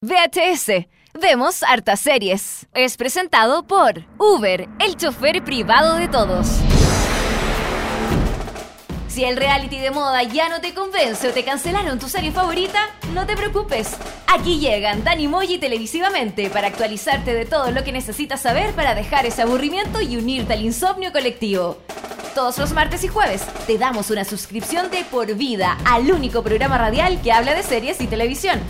VHS. Vemos hartas series. Es presentado por Uber, el chofer privado de todos. Si el reality de moda ya no te convence o te cancelaron tu serie favorita, no te preocupes. Aquí llegan Dani Moji televisivamente para actualizarte de todo lo que necesitas saber para dejar ese aburrimiento y unirte al insomnio colectivo. Todos los martes y jueves te damos una suscripción de por vida al único programa radial que habla de series y televisión.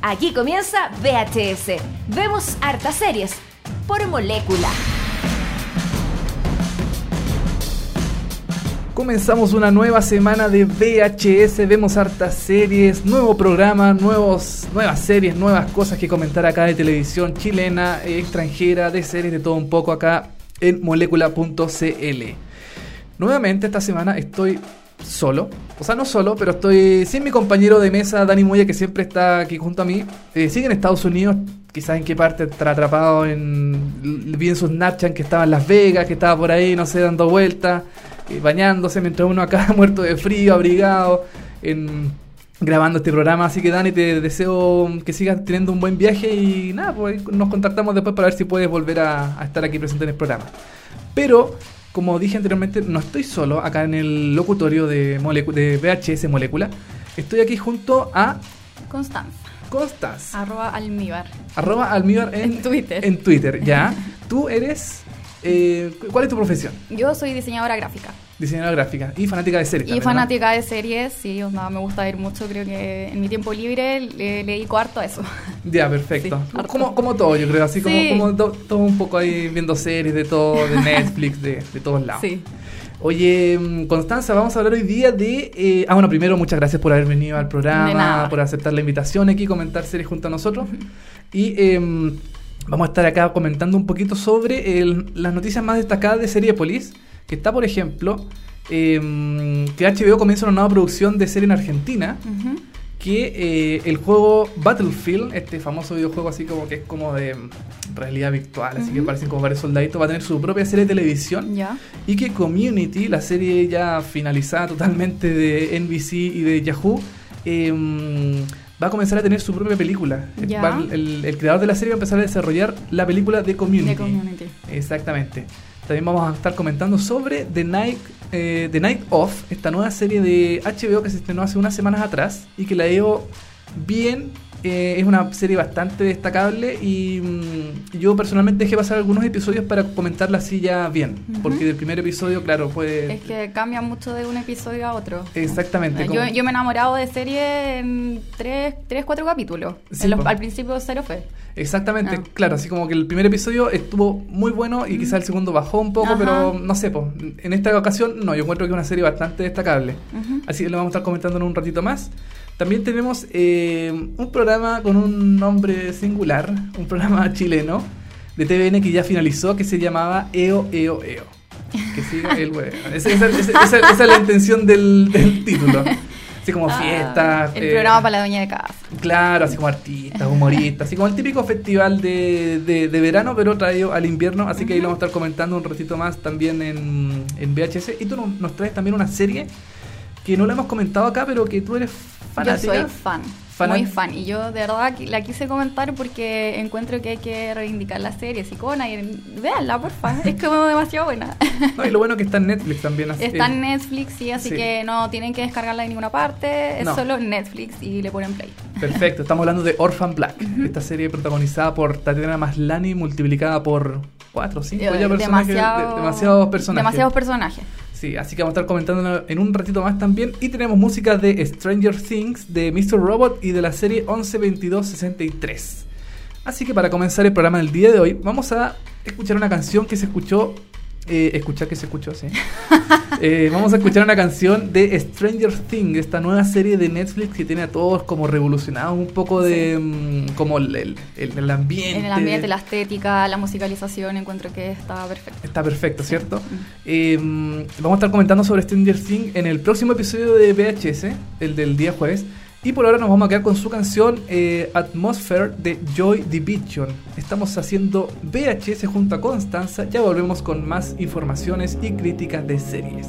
Aquí comienza VHS. Vemos hartas series por molécula. Comenzamos una nueva semana de VHS, vemos hartas series, nuevo programa, nuevos, nuevas series, nuevas cosas que comentar acá de televisión chilena, extranjera, de series, de todo un poco acá en molécula.cl. Nuevamente esta semana estoy solo. O sea, no solo, pero estoy sin mi compañero de mesa, Dani Moya, que siempre está aquí junto a mí. Eh, sigue en Estados Unidos, quizás en qué parte estará atrapado en. Vi en sus Snapchat que estaba en Las Vegas, que estaba por ahí, no sé, dando vueltas, eh, bañándose, mientras uno acá muerto de frío, abrigado, en, grabando este programa. Así que, Dani, te deseo que sigas teniendo un buen viaje y nada, pues nos contactamos después para ver si puedes volver a estar aquí presente en el programa. Pero como dije anteriormente, no estoy solo acá en el locutorio de, de VHS Molécula. Estoy aquí junto a... Constanza. Constanza. Arroba almíbar. Arroba almíbar en, en Twitter. En Twitter, ya. Tú eres... Eh, ¿Cuál es tu profesión? Yo soy diseñadora gráfica. Diseñadora gráfica y fanática de series. Y fanática de series, sí, me gusta ver mucho. Creo que en mi tiempo libre le, le dedico harto a eso. Ya, perfecto. como, como todo, yo creo, así como, todo un poco ahí viendo series de todo, de Netflix, de, de todos lados. Sí. Oye, mm, Constanza, vamos a hablar hoy día de... Eh, ah, bueno, primero muchas gracias por haber venido al programa, por aceptar la invitación aquí, comentar series junto a nosotros. Y eh, vamos a estar acá comentando un poquito sobre las noticias más destacadas de Seriepolis que está, por ejemplo, em, que HBO comienza una nueva producción de serie en Argentina, que eh, el juego Battlefield, este famoso videojuego así como que es como de realidad virtual, así que parecen como varios soldaditos, va a tener su propia serie de televisión, y que Community, la serie ya finalizada totalmente de NBC y de Yahoo, em, va a comenzar a tener su propia película. El, el, creador de la serie va a empezar a desarrollar la película de Community. De Community. Exactamente. También vamos a estar comentando sobre The Night, eh, The Night Off, esta nueva serie de HBO que se estrenó hace unas semanas atrás y que la veo bien. Eh, es una serie bastante destacable y mm, yo personalmente dejé pasar algunos episodios para comentarla así ya bien. Porque del primer episodio, claro, puede... Es que cambia mucho de un episodio a otro. Exactamente. Yo, yo me he enamorado de serie en tres, tres cuatro capítulos. al principio cero fue. Exactamente, ah. claro, así como que el primer episodio estuvo muy bueno y quizá el segundo bajó un poco, pero no sé, pues, en esta ocasión no, yo encuentro que es una serie bastante destacable. Así que lo vamos a estar comentando en un ratito más. También tenemos eh, un programa con un nombre singular, un programa chileno de TVN que ya finalizó, que se llamaba EO, EO, EO. Que siga el Esa, es la intención del, del título así como ah, fiestas. El programa eh, para la dueña de casa. Claro, así como artistas, humoristas, así como el típico festival de, de, verano, pero traído al invierno. Así que ahí lo vamos a estar comentando un ratito más también en, en VHS. Y tú nos traes también una serie que no la hemos comentado acá, pero que tú eres fanática. Yo soy fan. Muy fan. Y yo de verdad la quise comentar porque encuentro que hay que reivindicar la serie Sicona y véanla, porfa. Es como demasiado buena. y lo bueno que está en Netflix también. está en Netflix, sí, así que no tienen que descargarla de ninguna parte. Es solo Netflix y le ponen play. Perfecto. Estamos hablando de Orphan Black. Esta serie protagonizada por Tatiana Maslani, multiplicada por cuatro, cinco ya personajes. demasiados personajes. Demasiados personajes. Sí, así que vamos a estar comentando en un ratito más también. Y tenemos música de Stranger Things, de Mr. Robot y de la serie 112263. Así que para comenzar el programa del día de hoy, vamos a escuchar una canción que se escuchó eh, escuchar que se escuchó, sí. Eh, vamos a escuchar una canción de Stranger Things, esta nueva serie de Netflix que tiene a todos como revolucionados un poco de mm, como el, el, ambiente. En el ambiente, la estética, la musicalización, encuentro que está perfecto. Está perfecto, ¿cierto? Eh, mm, vamos a estar comentando sobre Stranger Things en el próximo episodio de VHS, el del día jueves. Y por ahora nos vamos a quedar con su canción eh, Atmosphere de Joy Division. Estamos haciendo VHS junto a Constanza. Ya volvemos con más informaciones y críticas de series.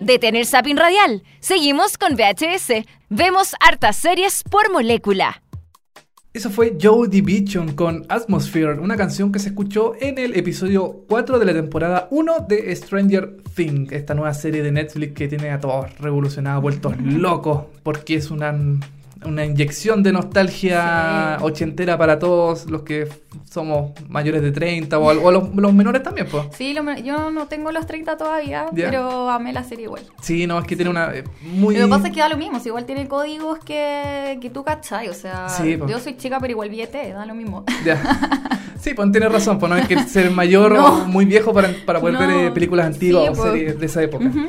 Detener Zapping Radial. Seguimos con VHS. Vemos hartas series por molécula. Eso fue Joe Division con Atmosphere, una canción que se escuchó en el episodio 4 de la temporada 1 de Stranger Things, esta nueva serie de Netflix que tiene a todos revolucionados, vueltos locos, porque es una, una inyección de nostalgia Sí. ochentera para todos los que somos mayores de 30 o, o los, los menores también, pues. Sí, lo yo no tengo los 30 todavía, pero amé la serie igual. Sí, no, es que tiene una eh, muy... Lo que pasa es que da lo mismo, si igual tiene códigos que, que tú cachai, o sea, Sí, yo soy chica pero igual viete, da lo mismo. Ya. Sí, pues tienes razón, pues no hay que ser mayor No. o muy viejo para, para poder No. ver eh, películas antiguas Sí, o series de esa época. Ujú.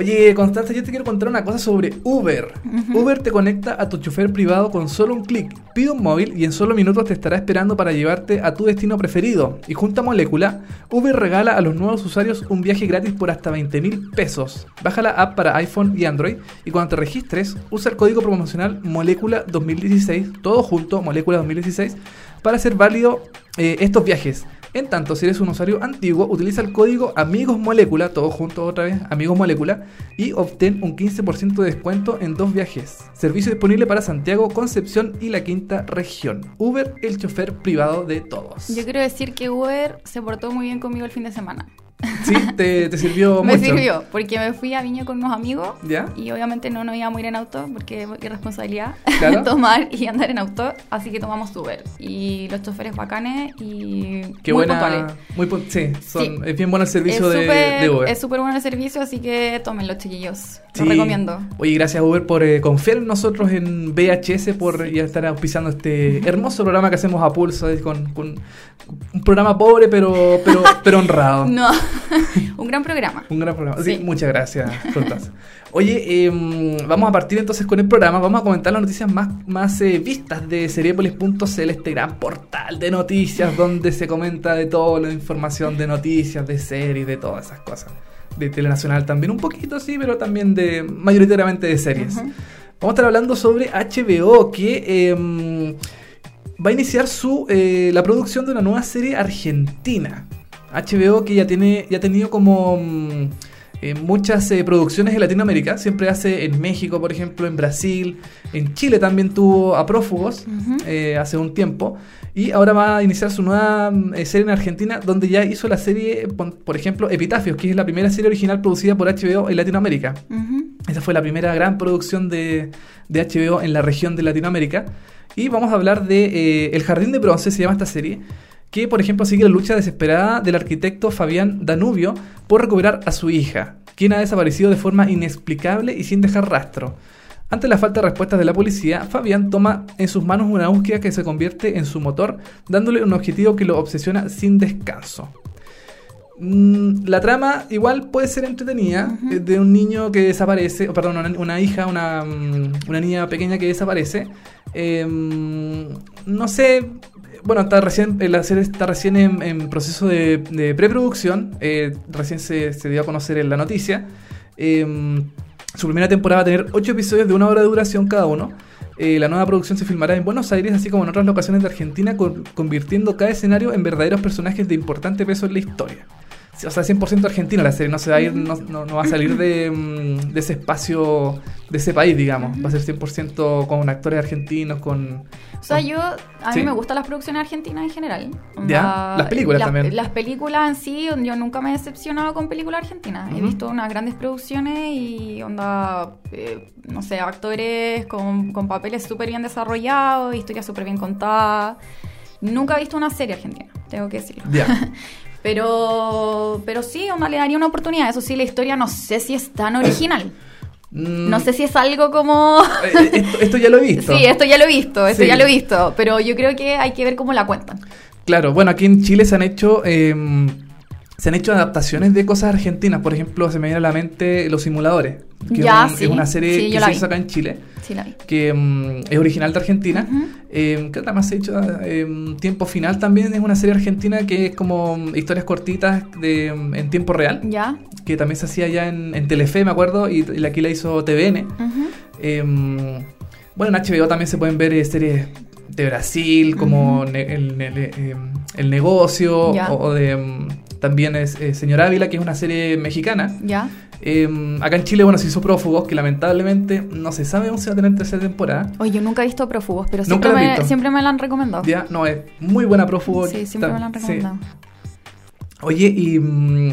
Oye, Constanza, yo te quiero contar una cosa sobre Uber. Uber te conecta a tu chofer privado con solo un clic. Pide un móvil y en solo minutos te estará esperando para llevarte a tu destino preferido. Y junto a Molécula, Uber regala a los nuevos usuarios un viaje gratis por hasta 20 mil pesos. Baja la app para iPhone y Android y cuando te registres, usa el código promocional Molécula 2016, todo junto, Molécula 2016, para hacer válido eh, estos viajes. En tanto, si eres un usuario antiguo, utiliza el código Amigos Molécula, todo junto otra vez, Amigos Molécula, y obtén un 15% de descuento en dos viajes. Servicio disponible para Santiago, Concepción y la quinta región. Uber, el chofer privado de todos. Yo quiero decir que Uber se portó muy bien conmigo el fin de semana. Sí, te, te sirvió Me mucho. sirvió, porque me fui a Viña con unos amigos ¿Ya? y obviamente no nos íbamos a ir en auto porque es irresponsabilidad Claro. tomar y andar en auto, así que tomamos Uber. Y los choferes bacanes y Qué muy buena. puntuales. Muy sí, son- Sí. es bien bueno el servicio es de, súper- de Uber. Es súper bueno el servicio, así que tómenlo, chiquillos. Lo Sí. recomiendo. Oye, gracias Uber por eh, confiar en nosotros en VHS, por ya estar auspiciando este hermoso programa que hacemos a pulso, con, con un programa pobre pero, pero, pero honrado. No, un gran programa. Un gran programa. Sí, Sí. muchas gracias. Oye, em, vamos a partir entonces con el programa. Vamos a comentar las noticias más, más eh, vistas de Seriepolis.cl, este gran portal de noticias donde se comenta de toda la información de noticias, de series, de todas esas cosas. De Telenacional también un poquito, sí, pero también de mayoritariamente de series. Vamos a estar hablando sobre HBO, que em, va a iniciar su eh, la producción de una nueva serie argentina. HBO que ya tiene ya ha tenido como mm, eh, muchas eh, producciones en Latinoamérica, siempre hace en México, por ejemplo, en Brasil, en Chile también tuvo a Prófugos eh, hace un tiempo. Y ahora va a iniciar su nueva mm, serie en Argentina, donde ya hizo la serie, por ejemplo, Epitafios, que es la primera serie original producida por HBO en Latinoamérica. Esa fue la primera gran producción de, de HBO en la región de Latinoamérica. Y vamos a hablar de eh, El Jardín de Bronce, se llama esta serie, que por ejemplo sigue la lucha desesperada del arquitecto Fabián Danubio por recuperar a su hija, quien ha desaparecido de forma inexplicable y sin dejar rastro. Ante la falta de respuestas de la policía, Fabián toma en sus manos una búsqueda que se convierte en su motor, dándole un objetivo que lo obsesiona sin descanso. Mm, La trama igual puede ser entretenida, eh, de un niño que desaparece, o perdón, una, una hija, una, mm, una niña pequeña que desaparece. Eh, mm, no sé, bueno, está recién, la serie está recién en, proceso de, de preproducción, eh, recién se, dio a conocer en la noticia. Eh, su primera temporada va a tener 8 episodios de una hora de duración cada uno. eh, la nueva producción se filmará en Buenos Aires, así como en otras locaciones de Argentina, con- convirtiendo cada escenario en verdaderos personajes de importante peso en la historia. O sea, 100% argentino la serie, no se va a ir, no, no- no va a salir de, mm, de ese espacio, de ese país, digamos. Va a ser 100% con actores argentinos, con... O sea, yo, a Sí. mí me gustan las producciones argentinas en general. Ya, las películas las- también. Las películas en sí, yo nunca me he decepcionado con películas argentinas. He visto unas grandes producciones y onda, eh, no sé, actores con, con papeles súper bien desarrollados, historias súper bien contadas. Nunca he visto una serie argentina, tengo que decirlo. Ya. Pero, pero sí, onda, le daría una oportunidad. Eso sí, la historia no sé si es tan original. Mm, No sé si es algo como... eh, esto, esto ya lo he visto. Sí, esto ya lo he visto, esto Sí. ya lo he visto, pero yo creo que hay que ver cómo la cuentan. Claro, bueno, aquí en Chile se han hecho em, se han hecho adaptaciones de cosas argentinas. Por ejemplo, se me viene a la mente Los Simuladores, que Ya, es, un- sí. es una serie Sí, que se vi. hizo acá en Chile, Sí, que mm, es original de Argentina. Ujú. Em, ¿Qué otra más se ha hecho? Em, Tiempo Final también es una serie argentina que es como mm, historias cortitas de, mm, en tiempo real, ¿Ya? que también se hacía ya en, en Telefe, me acuerdo, y, y aquí la hizo TVN. Em, bueno, en HBO también se pueden ver eh, series de Brasil, como ne- el, el- em, El negocio, Ya. o, o de em, también es eh, Señor Ávila, que es una serie mexicana. ¿Ya? Em, acá en Chile, bueno, se hizo Prófugos, que lamentablemente no se sabe aún si va a tener tercera temporada. Oye, yo nunca he visto Prófugos, pero ¿Nunca siempre me, visto? siempre me la han recomendado. Ya, no, es muy buena Prófugos. Sí, siempre me la han Sí. recomendado. Oye, y, mm,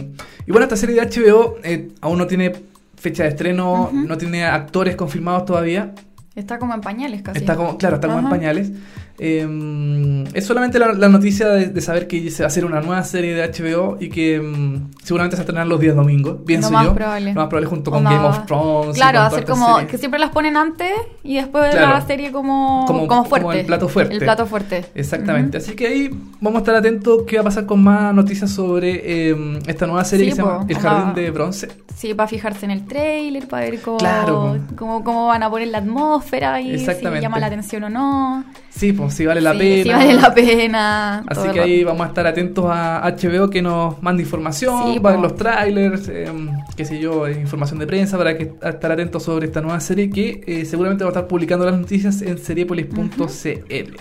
y bueno, esta serie de HBO eh, aún no tiene fecha de estreno, no tiene actores confirmados todavía. Está como en pañales casi. Está como, claro, está como en pañales. Eh, es solamente la, la noticia de, de saber que se va a hacer una nueva serie de HBO y que mm, seguramente se va a estrenar los días domingos. Pienso Lo más yo. probable. Lo más probable junto con Game of Thrones. Claro, hacer como que siempre las ponen antes y después Claro. la serie como, Como- como, como fuerte. el plato fuerte. El plato fuerte. Exactamente. Así que ahí vamos a estar atentos qué va a pasar con más noticias sobre eh, esta nueva serie Sí, que se llama El Jardín de Bronce. Sí, para fijarse en el trailer, para ver cómo, Claro. cómo, cómo van a poner la atmósfera y si llama la atención o no. Sí, pues si vale la Sí, pena. Si vale la pena. Así que ahí vamos a estar atentos a HBO que nos mande información, Sí, va a ver po. los trailers, eh, qué sé yo, eh, información de prensa para que estar atentos sobre esta nueva serie que eh, seguramente va a estar publicando las noticias en seriepolis.cl.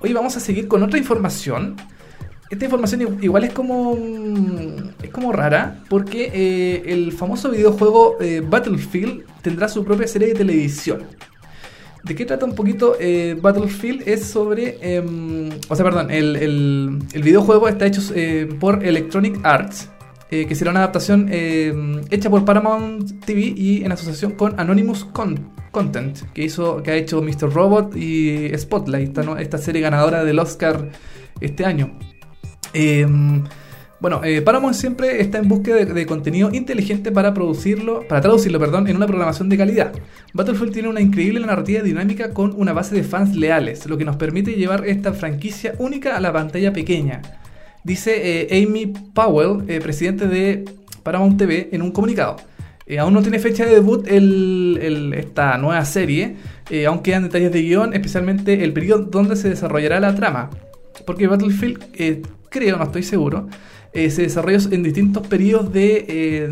Hoy vamos a seguir con otra información. Esta información igual es como es como rara porque eh, el famoso videojuego Battlefield tendrá su propia serie de televisión. ¿De qué trata un poquito eh, Battlefield? Es sobre. em, o sea, perdón, el, el- videojuego está hecho eh, por Electronic Arts, eh, que será una adaptación em, hecha por Paramount TV y en asociación con Anonymous Con- Content, que, hizo, que ha hecho Mr. Robot y Spotlight, esta serie ganadora del Oscar este año. Em, bueno, eh, Paramount siempre está en búsqueda de, contenido inteligente para producirlo, para traducirlo, perdón, en una programación de calidad. Battlefield tiene una increíble narrativa dinámica con una base de fans leales, lo que nos permite llevar esta franquicia única a la pantalla pequeña. Dice eh, Amy Powell, eh, presidente de Paramount TV, en un comunicado. Aún no tiene fecha de debut el- esta nueva serie, aún quedan detalles de guion, especialmente el periodo donde se desarrollará la trama. Porque Battlefield, creo, no estoy seguro, eh, se desarrolla en distintos periodos de, eh,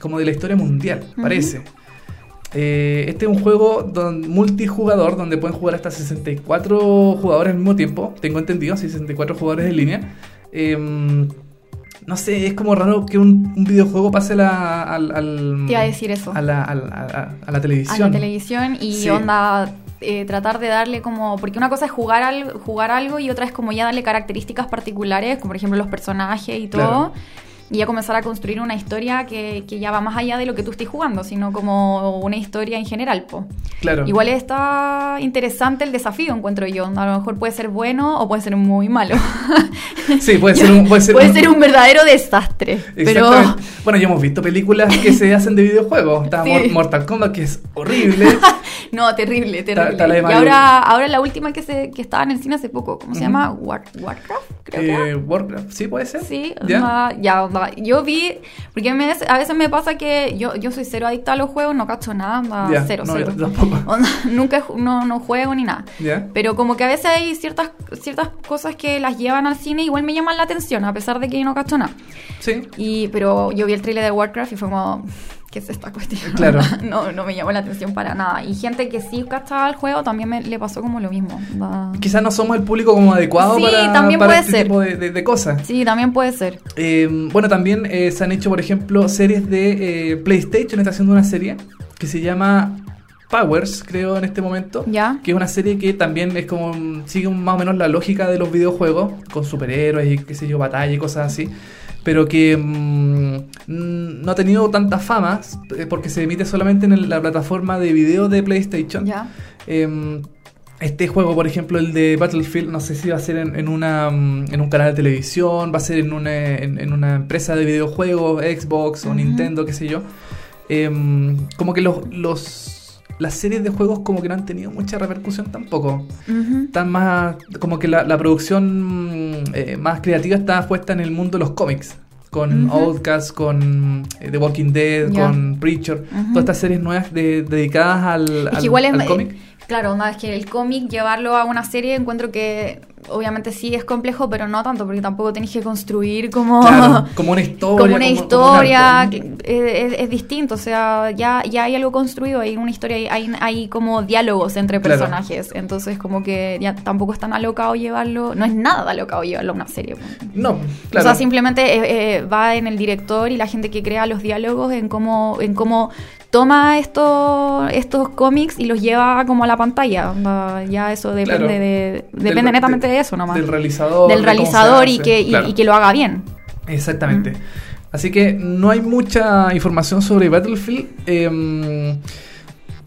como de la historia mundial, parece. Eh, este es un juego don- multijugador donde pueden jugar hasta 64 jugadores al mismo tiempo. Tengo entendido, sí, 64 jugadores en línea. Em, no sé, es como raro que un, un videojuego pase la, al, al- Te iba a decir eso. a la, al- a- a- a la a televisión. la televisión y Sí. onda eh, tratar de darle como porque una cosa es jugar algo, jugar algo y otra es como ya darle características particulares como por ejemplo los personajes y todo Claro. y ya comenzar a construir una historia que, que ya va más allá de lo que tú estés jugando sino como una historia en general po. Claro. igual está interesante el desafío encuentro yo a lo mejor puede ser bueno o puede ser muy malo Sí, puede ser un. Puede ser puede un- ser un verdadero desastre pero. Bueno, ya hemos visto películas que se hacen de videojuegos. Está Sí. Mortal Kombat, que es horrible. No, terrible, terrible. y ahora, ahora la última que se que estaba en el cine hace poco, ¿cómo se llama? War- Warcraft, creo que Eh, era. Warcraft, ¿sí puede ser? Sí, ¿Ya? ya, yo vi, porque me- a veces me pasa que yo, yo soy cero adicta a los juegos, no cacho nada, Ya, cero, no, cero. nunca no, no juego ni nada. ¿Ya? Pero como que a veces hay ciertas, ciertas cosas que las llevan al cine, igual me llaman la atención, a pesar de que yo no cacho nada. Sí. Y, pero yo vi el trailer de Warcraft y fue como, ¿qué es esta cuestión? Claro. no, no me llamó la atención para nada. Y gente que sí cachaba el juego también me, le pasó como lo mismo. Va- Quizás no somos el público como adecuado Sí, para, también para puede este ser. tipo de, de- de cosas. Sí, también puede ser. Eh, bueno, también eh, se han hecho, por ejemplo, series de eh, PlayStation. Está haciendo una serie que se llama Powers, creo, en este momento. Ya. Que es una serie que también es como. mm, sigue más o menos la lógica de los videojuegos, con superhéroes y qué sé yo, batalla y cosas así. Pero que mm, no ha tenido tanta fama eh, porque se emite solamente en la plataforma de video de PlayStation. Eh, este juego, por ejemplo, el de Battlefield, no sé si va a ser en, en una, mm, en un canal de televisión, va a ser en una, en, en una empresa de videojuegos, Xbox o. Nintendo, qué sé yo. Eh, como que los, los, las series de juegos como que no han tenido mucha repercusión tampoco. Están más, como que la, la producción mm, eh, más creativa está puesta en el mundo de los cómics. Con Ujú. Outcast, con eh, The Walking Dead, con Preacher. Todas estas series nuevas de- dedicadas al, Es al- que igual es, al cómic. Claro, más que el cómic, llevarlo a una serie, encuentro que obviamente sí es complejo, pero no tanto, porque tampoco tenéis que construir como, Claro, como una historia. como una como- como un historia, es, es distinto, o sea, ya, ya hay algo construido, hay una historia, hay, hay, como diálogos entre Claro. personajes, entonces como que ya tampoco es tan alocado llevarlo, no es nada alocado llevarlo a una serie. No, O claro. sea, simplemente eh, eh, va en el director y la gente que crea los diálogos en cómo, en cómo toma estos, estos cómics y los lleva como a la pantalla. Ya eso depende Claro. de, Del- depende netamente de- de eso nomás. Del realizador. Del de realizador y que, y- claro. y que lo haga bien. Exactamente. Así que no hay mucha información sobre Battlefield. Eh,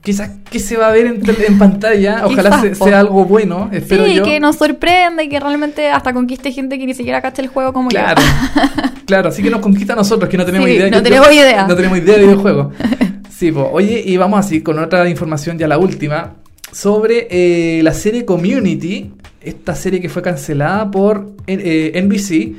quizás que se va a ver en, pantalla. Ojalá se- sea algo bueno. Espero sí, yo. que nos sorprenda y que realmente hasta conquiste gente que ni siquiera cacha el juego como Claro, yo. claro, así que nos conquista a nosotros que no tenemos Sí, idea. no tenemos idea. No tenemos idea de videojuegos. Sí, pues, oye, y vamos así con otra información, ya la última, sobre eh, la serie Community, esta serie que fue cancelada por eh, NBC,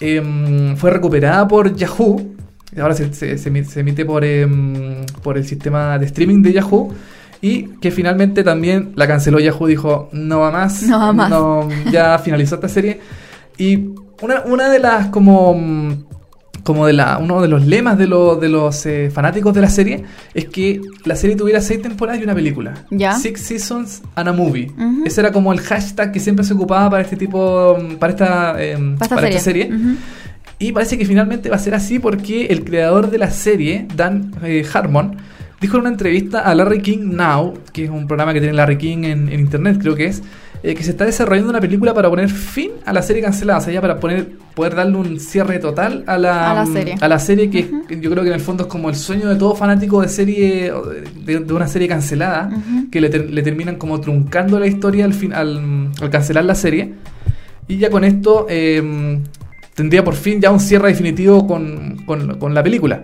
em, fue recuperada por Yahoo, ahora se, se- se emi- se emite por, em, por el sistema de streaming de Yahoo. Y que finalmente también la canceló Yahoo, dijo, no va más. No va más. no, ya finalizó esta serie. Y una, una de las como como de la uno de los lemas de, lo- de los eh, fanáticos de la serie es que la serie tuviera seis temporadas y una película. Ya. Six seasons and a movie. Ese era como el hashtag que siempre se ocupaba para este tipo mm, para esta em, Para esta para serie. esta serie. Ujú. Y parece que finalmente va a ser así porque el creador de la serie, Dan eh, Harmon, dijo en una entrevista a Larry King Now, que es un programa que tiene Larry King en, en internet, creo que es, eh, que se está desarrollando una película para poner fin a la serie cancelada, o sea, ya para poner, poder darle un cierre total a la, A la serie. a la serie que yo creo que en el fondo es como el sueño de todo fanático de serie, de, una serie cancelada, que le, ter- le terminan como truncando la historia al, fin, al, al cancelar la serie. Y ya con esto eh, tendría por fin ya un cierre definitivo con, con- con la película.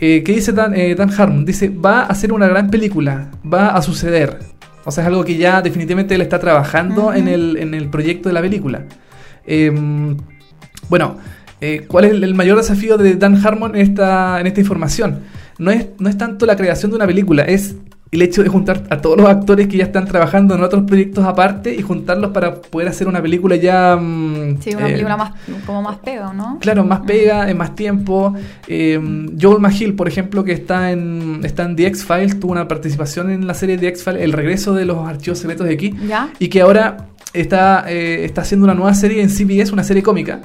Eh, ¿Qué dice Dan, eh, Dan Harmon? Dice, va a ser una gran película, va a suceder. O sea, es algo que ya definitivamente él está trabajando en, el, en el proyecto de la película. Eh, bueno, eh, ¿cuál es el, el mayor desafío de Dan Harmon en esta, en esta información? No es, no es tanto la creación de una película, es el hecho de juntar a todos los actores que ya están trabajando en otros proyectos aparte y juntarlos para poder hacer una película ya... mm, Sí, una eh, película más, como más pega, ¿no? Claro, más pega, en más tiempo. Eh, Joel McHale, por ejemplo, que está en, está en The X-Files, tuvo una participación en la serie The X-Files, El regreso de los archivos secretos de aquí, ¿Ya? y que ahora está, eh, está haciendo una nueva serie en CBS, una serie cómica,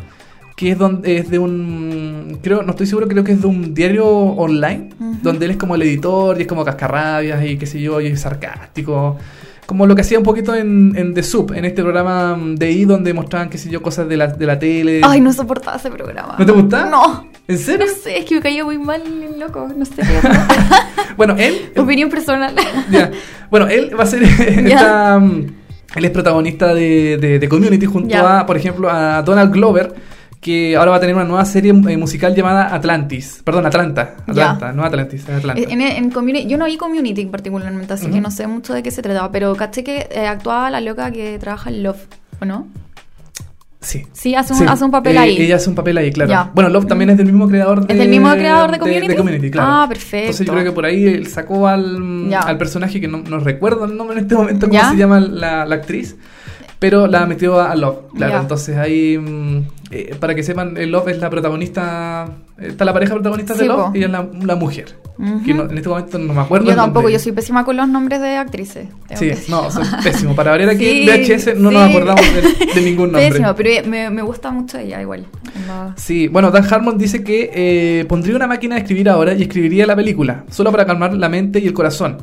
que es, donde, es de un, creo, no estoy seguro, creo que es de un diario online, donde él es como el editor y es como cascarrabias y qué sé yo, y es sarcástico. Como lo que hacía un poquito en, en The Soup, en este programa mm, de I donde mostraban, qué sé yo, cosas de la, de la tele. Ay, no soportaba ese programa. ¿No te gusta? No. ¿En serio? No sé, es que me caía muy mal el loco. No sé qué. Bueno, él. Opinión personal. ya. Bueno, él va a ser. esta, mm, él es protagonista de, de- de Community junto Ya. a, por ejemplo, a Donald Glover, que ahora va a tener una nueva serie eh, musical llamada Atlantis. Perdón, Atlanta. Atlanta, no Atlantis, Atlanta. En, en yo no vi Community particularmente, así que no sé mucho de qué se trataba, pero caché que eh, actuaba la loca que trabaja en Love, ¿o no? Sí. Sí, hace un, Sí. hace un papel Eh, ahí. Ella hace un papel ahí, claro. Bueno, Love también es del mismo creador de. ¿Es del mismo creador de Community? claro. Ah, perfecto. Entonces yo creo que por ahí él sacó al, al personaje que no, no recuerdo el nombre en este momento, cómo se llama la, la actriz. Pero la metió a Love, claro. Entonces ahí, mm, eh, para que sepan, eh, Love es la protagonista, está la pareja protagonista de Love po. y es la, la mujer. Que no- en este momento no me acuerdo. Yo tampoco, yo soy pésima con los nombres de actrices. Sí, no, soy pésimo. Para variar aquí Sí, VHS no nos acordamos de, de ningún nombre. Pésimo, pero me, me gusta mucho ella igual. Sí, bueno, Dan Harmon dice que eh, pondría una máquina de escribir ahora y escribiría la película, solo para calmar la mente y el corazón.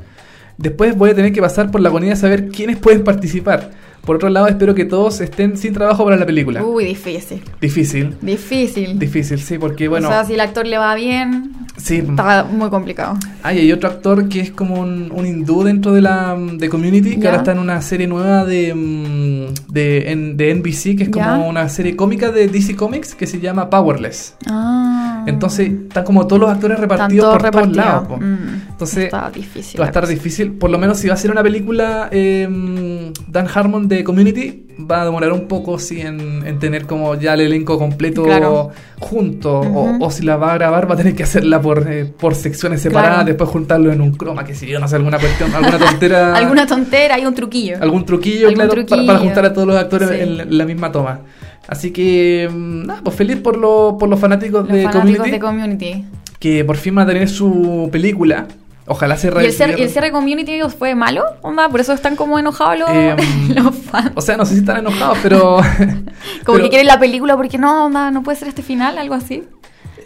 Después voy a tener que pasar por la agonía de saber quiénes pueden participar. Por otro lado, espero que todos estén sin trabajo para la película. Uy, difícil. Difícil, Difícil. difícil, sí, porque bueno, o sea, si el actor le va bien, sí. está muy complicado. Ah, y hay otro actor que es como un, un hindú dentro de la de Community, que ahora está en una serie nueva de, mm, de, en- de NBC, que es como una serie cómica de DC Comics que se llama Powerless. Ah. Entonces están como todos los actores repartidos todos por todos repartidos. lados. po. Mm, Entonces está difícil. va a estar difícil. Por lo menos si va a ser una película eh, Dan Harmon de Community, va a demorar un poco sí, en, en tener como ya el elenco completo Claro. junto. o- si la va a grabar va a tener que hacerla por, eh, por secciones separadas, Claro. después juntarlo en un croma, que si yo no sé, alguna cuestión, alguna tontera. Alguna tontera, hay un truquillo. algún truquillo, Algún claro, truquillo. Para, juntar a todos los actores Sí. en la, misma toma. Así que, mm, nada, pues feliz por, lo- por los fanáticos, Los de, fanáticos Community, de Community. que por fin van a tener su película. Ojalá se ¿Y el, cierre, y el cierre Community fue malo? Onda, por eso están como enojados los, Em, los fans. O sea, no sé si están enojados, pero. Como pero que quieren la película porque no, onda, no puede ser este final, algo así.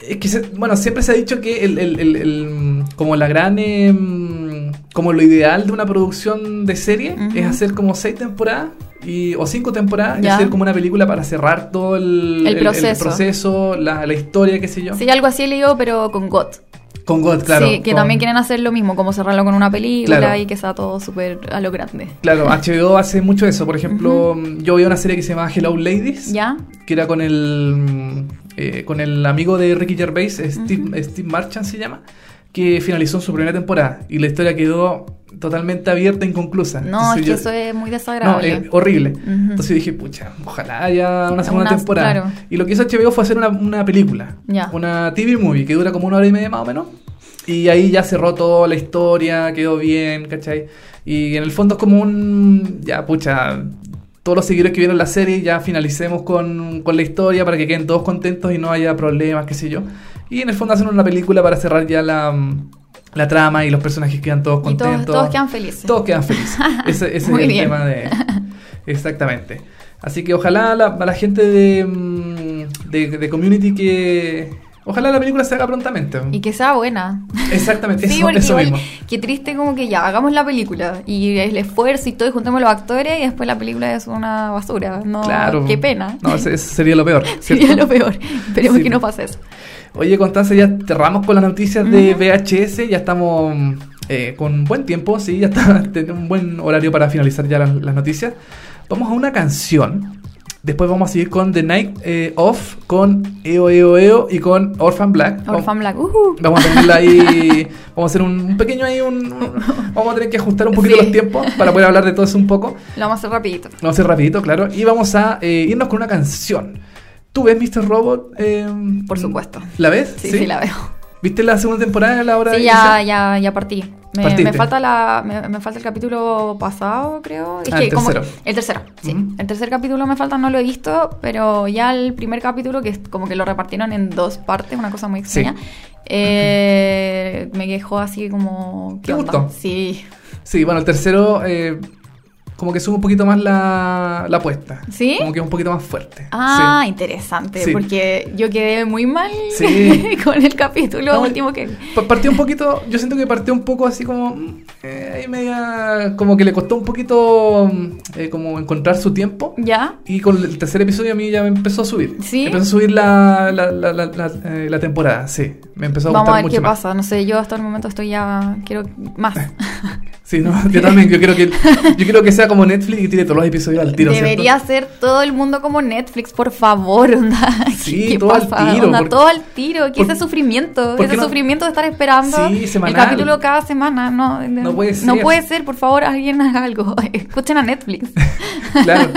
Es que, se- bueno, siempre se ha dicho que el, el- el- el- como la gran. em, como lo ideal de una producción de serie Ujú. es hacer como seis temporadas y, o cinco temporadas y Ya. hacer como una película para cerrar todo el, El proceso. proceso, la, la historia, qué sé yo. Sí, algo así he leído, pero con GOT. Con God, claro. sí, que con- también quieren hacer lo mismo, como cerrarlo con una película Claro. y que sea todo súper a lo grande. Claro, HBO hace mucho eso. Por ejemplo, yo veía una serie que se llama Hello Ladies. ¿Ya? que era con el mm, eh, con el amigo de Ricky Gervais, Steve, Steve Marchand se llama, que finalizó su primera temporada y la historia quedó totalmente abierta e inconclusa. No, Entonces es que yo- eso es muy no, desagradable. es horrible. Entonces dije, pucha, ojalá haya una segunda Una- temporada. claro. Y lo que hizo HBO fue hacer una, una película, Ya. una TV movie que dura como una hora y media más o menos. Y ahí ya cerró toda la historia, quedó bien, ¿cachai? Y en el fondo es como un, ya, pucha, todos los seguidores que vieron la serie ya finalicemos con, con la historia para que queden todos contentos y no haya problemas, qué sé yo. Y en el fondo hacen una película para cerrar ya la, la trama y los personajes quedan todos Y todos, contentos. todos quedan felices. Todos quedan felices. Ese, ese es el bien. tema de... Exactamente. Así que ojalá la, la gente de, mm, de, de Community que... Ojalá la película se haga prontamente. Y que sea buena. Exactamente, Sí, eso, eso igual, mismo. qué triste como que ya, hagamos la película y el esfuerzo y todo, y juntemos los actores y después la película es una basura. No, Claro. qué pena. No, ese, ese sería lo peor. Sería lo peor. Esperemos Sí. que no pase eso. Oye, Constanza, ya cerramos con las noticias de VHS. Ya estamos eh, con buen tiempo, sí, ya está tenemos un buen horario para finalizar ya las, las noticias. Vamos a una canción. Después vamos a seguir con The Night eh, Off, con EO EO EO y con Orphan Black. Orphan Black. ujú. Vamos a tenerla ahí. Vamos a hacer un, un pequeño ahí. Un, un- vamos a tener que ajustar un poquito Sí. los tiempos para poder hablar de todo eso un poco. Lo vamos a hacer rapidito. Vamos a hacer rapidito, claro. Y vamos a eh, irnos con una canción. ¿Tú ves Mr. Robot? Eh, Por supuesto. ¿La ves? Sí, sí, la veo. ¿Viste la segunda temporada a la hora Sí, de ya, ya, ya partí. Me, me falta la, me, me falta el capítulo pasado, creo. Es Ah, que el como- tercero. el tercero, sí. Ujú. El tercer capítulo me falta, no lo he visto, pero ya el primer capítulo, que es como que lo repartieron en dos partes, una cosa muy extraña, eh, me quejó así como... ¿qué ¿Te onda? gustó? Sí. Sí, bueno, el tercero eh, como que sube un poquito más la, la apuesta. ¿Sí? Como que es un poquito más fuerte. Ah, Sí. interesante, Sí. porque yo quedé muy mal Sí. con el capítulo No, último que... Pa- Partió un poquito, yo siento que partió un poco así como, mm, eh, media, como que le costó un poquito mm, eh, como encontrar su tiempo. ¿Ya? Y con el tercer episodio a mí ya me empezó a subir. ¿Sí? Empezó a subir la, la, la, la, la, eh, temporada, sí. Me empezó a Vamos gustar a ver mucho qué más. pasa. No sé, yo hasta el momento estoy ya... Quiero más. Sí, no, yo también, yo quiero que yo quiero que sea como Netflix y tire todos los episodios al tiro. Debería ¿cierto? ser todo el mundo como Netflix, por favor. Onda. Sí, ¿Qué todo al tiro, Onda, porque- todo al tiro. ¿Qué porque- ese sufrimiento? Ese no- sufrimiento de estar esperando Sí, el capítulo cada semana. No, No puede No ser. puede ser, por favor, alguien haga algo. Escuchen a Netflix. Claro.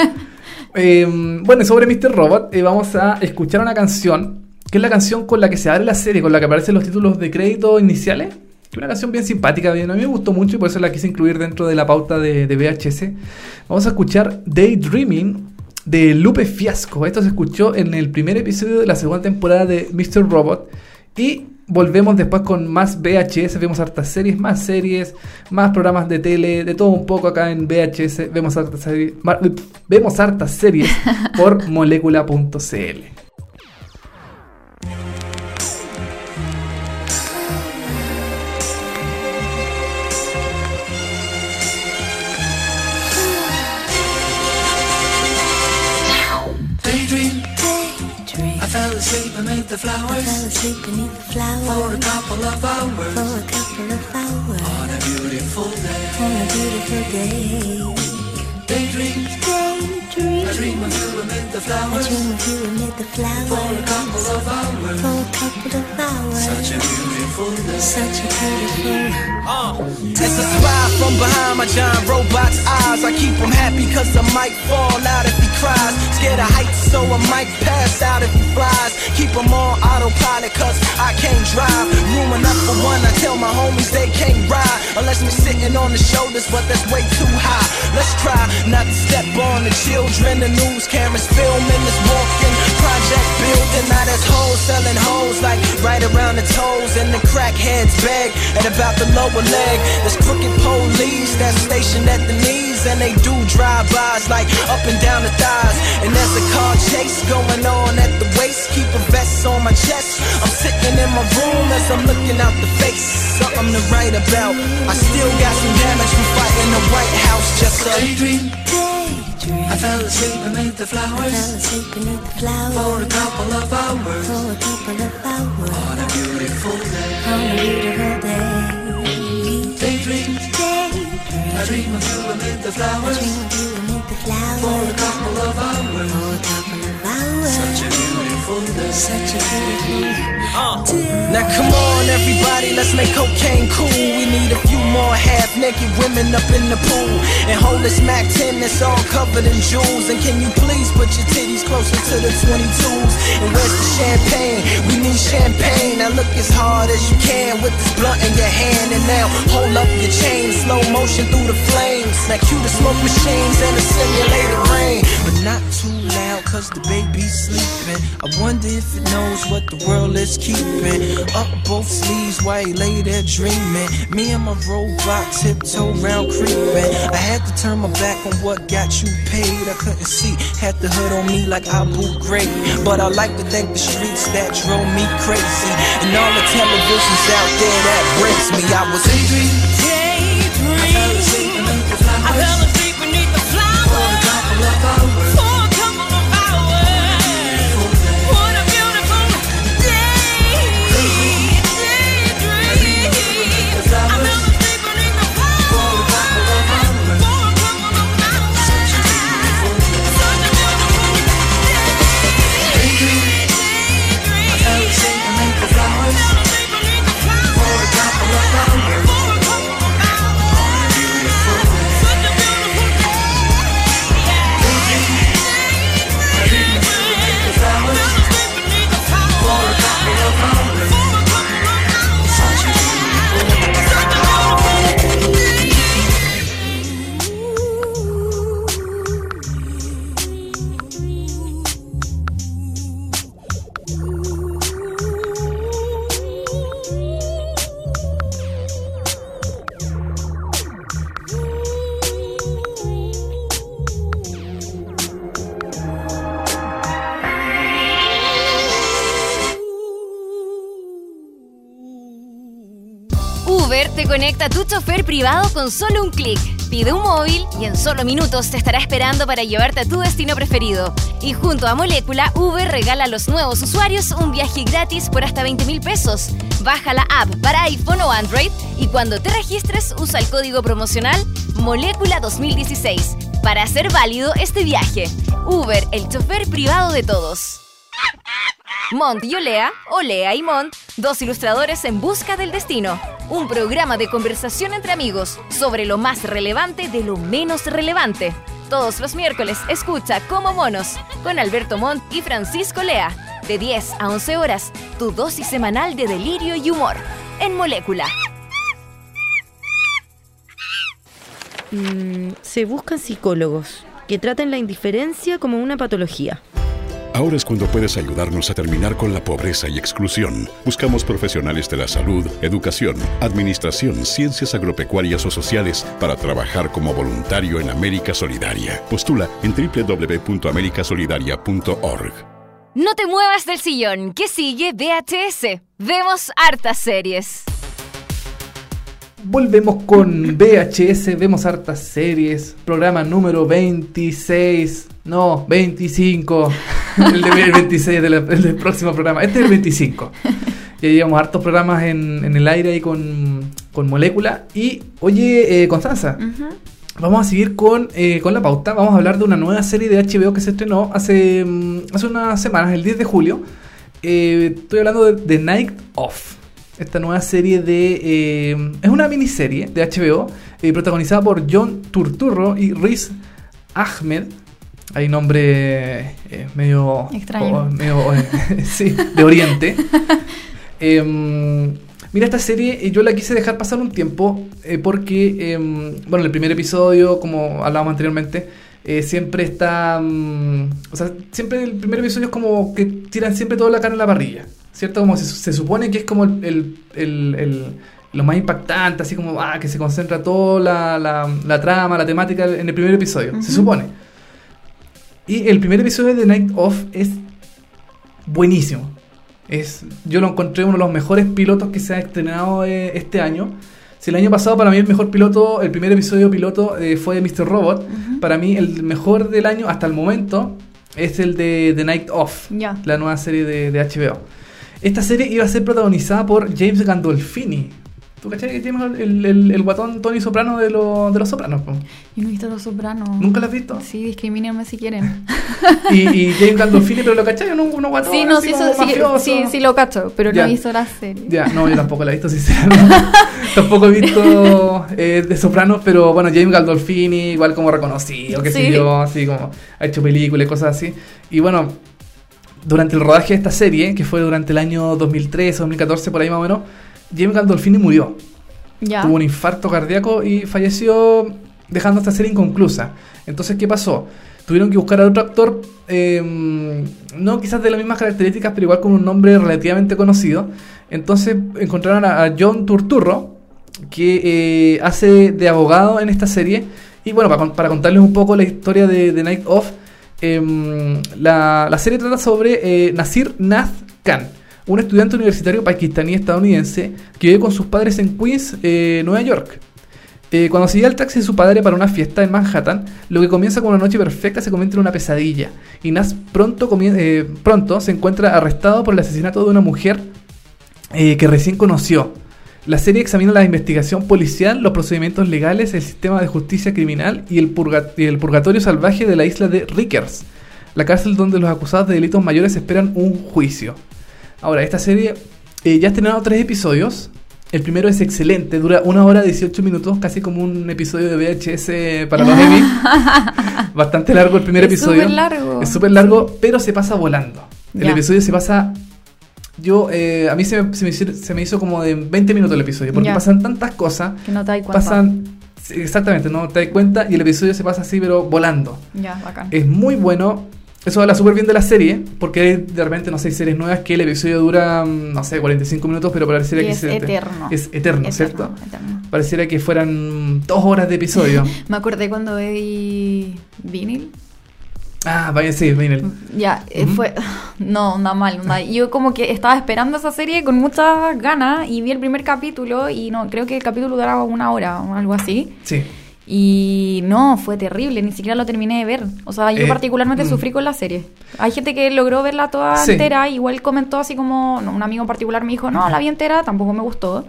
Eh, bueno, sobre Mr. Robot, eh, vamos a escuchar una canción, que es la canción con la que se abre la serie, con la que aparecen los títulos de crédito iniciales. Que una canción bien simpática, bien, a mí me gustó mucho y por eso la quise incluir dentro de la pauta de, de VHS. Vamos a escuchar Daydreaming de Lupe Fiasco. Esto se escuchó en el primer episodio de la segunda temporada de Mr. Robot. Y volvemos después con más VHS. Vemos hartas series, más series, más programas de tele, de todo un poco acá en VHS. Vemos hartas series, vemos hartas series por molecula.cl. amid the I fell flowers asleep beneath the flowers. for a couple of hours for a couple of hours on a beautiful day. on a beautiful day. Daydream, Daydream. I dream of you amid the I flowers dream of you amid the flowers. for a flowers couple of hours. for a couple of hours. Such a beautiful day. Such a beautiful. It's uh, a spy from behind my giant robot's eyes. I keep him happy cause I might fall out if he cries. Scared of heights, so I might pass out if he flies. Keep him on autopilot cause I can't drive. Room enough for one, I tell my homies they can't ride. Unless me sitting on the shoulders, but that's way too high. Let's try not to step on the children. The news cameras filming this walking project building. Now there's hoes selling hoes like right around the toes. And the crackheads beg at about the lower leg. There's crooked police that's stationed at the knees. And they do drive-bys like up and down the thighs. And there's a car chase going on at the waist. Keep a vest on my chest. I'm sitting in my room as I'm looking out the face. Something to write about. I still got some damage from fighting the White House just so. Daydream, fell asleep amid the I fell flowers asleep beneath the flowers. for a flowers couple of hours for a couple of hours on a beautiful day. on a beautiful day. Daydream, Daydream. I dream of you amid the I flowers dream of you the for a couple of hours. for a couple of hours. Such a beautiful day. Such a uh, beautiful day. Now come on everybody, let's make cocaine cool. We need a few more half naked women up in the pool. And hold this Mac 10 that's all covered in jewels. And can you please put your titties closer to the 22s? And where's the champagne? We need champagne. Now look as hard as you can with this blunt in your hand. And now hold up your chain, slow motion through the flames. Now cue the smoke machines and the simulated rain. But not too loud cause the baby's sleeping. I wonder if it knows what the world is keeping. Up both sleeves while he lay there dreaming. Me and my robot tiptoe round creeping. I had to turn my back on what got you paid. I couldn't see, had the hood on me like I Abu Ghraib. But I like to thank the streets that drove me crazy. And all the televisions out there that breaks me. I was Daydream, I conecta tu chofer privado con solo un clic. Pide un móvil y en solo minutos te estará esperando para llevarte a tu destino preferido. Y junto a Molécula, Uber regala a los nuevos usuarios un viaje gratis por hasta 20 mil pesos. Baja la app para iPhone o Android y cuando te registres usa el código promocional Molécula 2016 para hacer válido este viaje. Uber, el chofer privado de todos. Mont y Olea, Olea y Mont, Dos ilustradores en busca del destino. Un programa de conversación entre amigos sobre lo más relevante de lo menos relevante. Todos los miércoles escucha Como Monos con Alberto Montt y Francisco Lea. De 10 a 11 horas, tu dosis semanal de delirio y humor. En Molécula. Mm, se buscan psicólogos que traten la indiferencia como una patología. Ahora es cuando puedes ayudarnos a terminar con la pobreza y exclusión. Buscamos profesionales de la salud, educación, administración, ciencias agropecuarias o sociales para trabajar como voluntario en América Solidaria. Postula en www.americasolidaria.org. No te muevas del sillón, que sigue VHS. Vemos hartas series. Volvemos con VHS, vemos hartas series, programa número 26, no, 25, el, de, el 26 del, el del próximo programa, este es el 25. Ya llevamos hartos programas en, en el aire ahí con, con Molécula. Y, oye, eh, Constanza, vamos a seguir con, eh, con la pauta, vamos a hablar de una nueva serie de HBO que se estrenó hace, mm, hace unas semanas, el 10 de julio. Eh, estoy hablando de The Night Of. Esta nueva serie de... eh, es una miniserie de HBO eh, protagonizada por John Turturro y Riz Ahmed. Hay nombre eh, medio... Extraño. medio, sí, de Oriente. Em, mira, esta serie yo la quise dejar pasar un tiempo porque, em, bueno, en el primer episodio, como hablábamos anteriormente, eh, siempre está... mm, o sea, siempre el primer episodio es como que tiran siempre toda la carne en la parrilla, ¿cierto? Como se, se supone que es como el, el- el- el- lo más impactante, así como ah, que se concentra toda la, la- la trama, la temática en el primer episodio, se supone. Y el primer episodio de Night Of es buenísimo. Es, yo lo encontré uno de los mejores pilotos que se ha estrenado eh, este año. Si el año pasado para mí el mejor piloto, el primer episodio piloto eh, fue de Mr. Robot, para mí el mejor del año hasta el momento es el de The Night Of, Ya. la nueva serie de, de HBO. Esta serie iba a ser protagonizada por James Gandolfini. ¿Tú cachai que tiene el, el, el guatón Tony Soprano de, lo- de los Sopranos? po? Yo no he visto Los Sopranos. ¿Nunca lo has visto? Sí, discrimínenme si quieren. Y, y James Gandolfini, pero lo cachai, uno, uno guatón sí, no, sí, eso, sí, sí, sí lo cacho, pero Ya. no he visto la serie. Ya, no, yo tampoco la he visto, sinceramente. tampoco he visto eh, de Sopranos, pero bueno, James Gandolfini, igual como reconocido, qué sé Sí. yo, así como ha hecho películas y cosas así. Y bueno, durante el rodaje de esta serie, que fue durante el año 2013 2014, por ahí más o menos, James Gandolfini murió. Ya. Tuvo un infarto cardíaco y falleció dejando esta serie inconclusa. Entonces, ¿qué pasó? Tuvieron que buscar a otro actor, eh, no quizás de las mismas características, pero igual con un nombre relativamente conocido. Entonces encontraron a, a John Turturro, que eh, hace de abogado en esta serie. Y bueno, para, para contarles un poco la historia de, de Night Of, em, la, serie trata sobre eh, Nasir Nath Khan, un estudiante universitario pakistaní estadounidense que vive con sus padres en Queens, eh, Nueva York. Eh, cuando se llega el taxi de su padre para una fiesta en Manhattan, lo que comienza con una noche perfecta se convierte en una pesadilla. Y Nas pronto, pronto se encuentra arrestado por el asesinato de una mujer que recién conoció. La serie examina la investigación policial, los procedimientos legales, el sistema de justicia criminal y el, purga- y el purgatorio salvaje de la isla de Rickers, la cárcel donde los acusados de delitos mayores esperan un juicio. Ahora, esta serie eh, ya ha estrenado tres episodios. El primero es excelente, dura una hora 18 minutos, casi como un episodio de VHS para los Emmy. Bastante largo el primer Es episodio. súper largo. Es súper largo, pero se pasa volando. El Ya. episodio se pasa. Yo, eh, a mí se me, se, me hizo, se me hizo como de 20 minutos el episodio, porque pasan tantas cosas. Que no te das cuenta. Pasan. Exactamente, no te das cuenta y el episodio se pasa así, pero volando. Ya, bacán. Es muy bueno. Eso habla súper bien de la serie, porque de repente, no sé, series nuevas que el episodio dura, mm, no sé, 45 minutos, pero pareciera Y que es eterno. Es eterno, Eterno, ¿cierto? eterno. Pareciera que fueran dos horas de episodio. Me acordé cuando vi Vinil. Ah, vaya, sí, miren. Ya, eh, fue. No, nada mal. Yo como que estaba esperando esa serie con muchas ganas y vi el primer capítulo y no, creo que el capítulo duraba una hora o algo así. Sí. Y no, fue terrible, ni siquiera lo terminé de ver. O sea, yo Eh, particularmente mm. sufrí con la serie. Hay gente que logró verla toda Sí. entera, igual comentó así como, no, un amigo en particular me dijo, no, la vi entera, tampoco me gustó,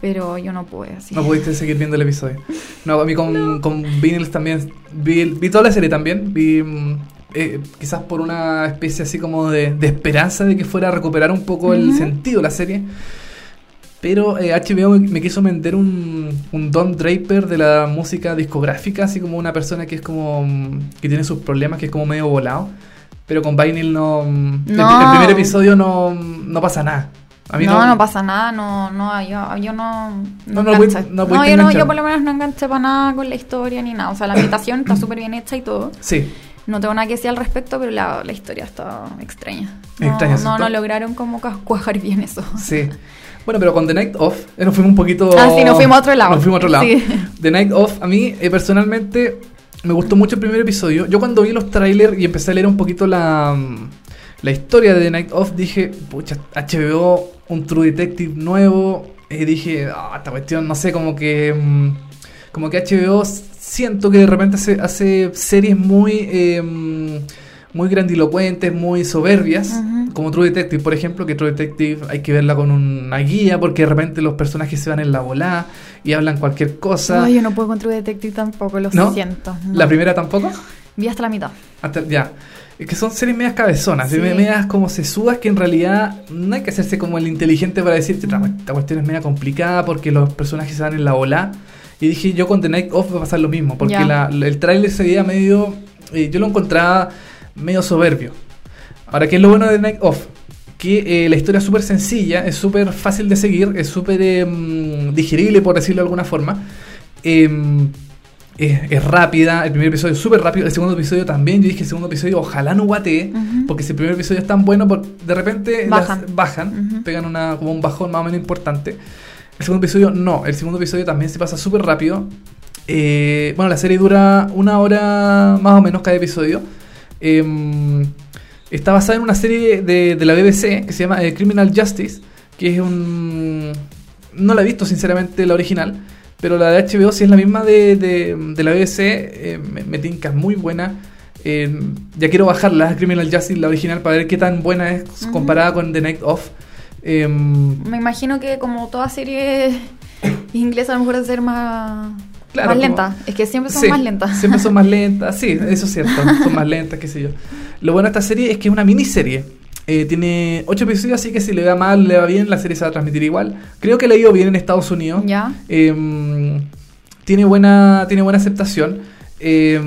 Pero yo no pude así. No pudiste seguir viendo el episodio. No, a mí con, con Vinyls también. Vi, vi toda la serie también. Vi. mm, eh, quizás por una especie así como de, de esperanza de que fuera a recuperar un poco el sentido de la serie. Pero eh, HBO me, quiso vender un, un Don Draper de la música discográfica, así como una persona que es como. mm, que tiene sus problemas, que es como medio volado. Pero con Vinyl no. mm, el- No. El, primer episodio no, no pasa nada. A mí no, no, pasa nada, no, no, yo, yo no, No, no, no enganché. no yo no, yo por lo menos no enganché para nada con la historia ni nada. O sea, la ambientación está súper bien hecha y todo. Sí. No tengo nada que decir al respecto, pero la, la historia está extraña. Extraña, no, no lograron como cuajar bien eso. Sí. Bueno, pero con The Night Off eh, nos fuimos un poquito... Ah, sí, nos fuimos a otro lado. Nos fuimos a otro lado. Sí. The Night Off, a mí eh, personalmente me gustó mucho el primer episodio. Yo cuando vi los trailers y empecé a leer un poquito la, mm, la historia de The Night Off, dije, pucha, HBO, un True Detective nuevo. Y dije, ah, esta cuestión, no sé, como que... mm, como que HBO siento que de repente hace, hace series muy... eh, muy grandilocuentes, muy soberbias, como True Detective, por ejemplo, que True Detective hay que verla con una guía porque de repente los personajes se van en la volá y hablan cualquier cosa. Ay, yo no puedo con True Detective tampoco, lo ¿No? siento. no. La primera tampoco. Vi hasta la mitad. Hasta- ya. Que son series medias cabezonas, Sí. medias como sesudas que en realidad no hay que hacerse como el inteligente para decir esta, cuestión es media complicada porque los personajes se van en la bola. Y dije, yo con The Night Off va a pasar lo mismo, porque la- el tráiler se veía medio... eh, yo lo encontraba medio soberbio. Ahora, ¿qué es lo bueno de The Night Off? Que eh, la historia es súper sencilla, es súper fácil de seguir, es súper em, digerible, por decirlo de alguna forma. Em, es, es rápida, el primer episodio es súper rápido, el segundo episodio también, yo dije el segundo episodio ojalá no guatee, Ujú. porque si el primer episodio es tan bueno, por- de repente las- Bajan. bajan pegan una, como un bajón más o menos importante. El segundo episodio no, el segundo episodio también se pasa súper rápido. Eh, bueno, la serie dura una hora más o menos cada episodio. Em, está basada en una serie de, de la BBC que se llama eh, Criminal Justice, que es un... No la he visto sinceramente la original, pero la de HBO sí es la misma de, de- de la BBC, eh, me, me tinca muy buena. Eh, ya quiero bajarla, Criminal Justice, la original, para ver qué tan buena es comparada con The Night Off. Em, Me imagino que como toda serie inglesa a lo mejor debe ser más, Claro, más como- lenta. Es que siempre son Sí, más lentas. Siempre son más lentas, sí, eso es cierto. Son más lentas, qué sé yo. Lo bueno de esta serie es que es una miniserie. Eh, tiene ocho episodios, así que si le va mal, le va bien, la serie se va a transmitir igual. Creo que le ha ido bien en Estados Unidos. Ya. Eh, tiene, buena, tiene buena aceptación. Eh,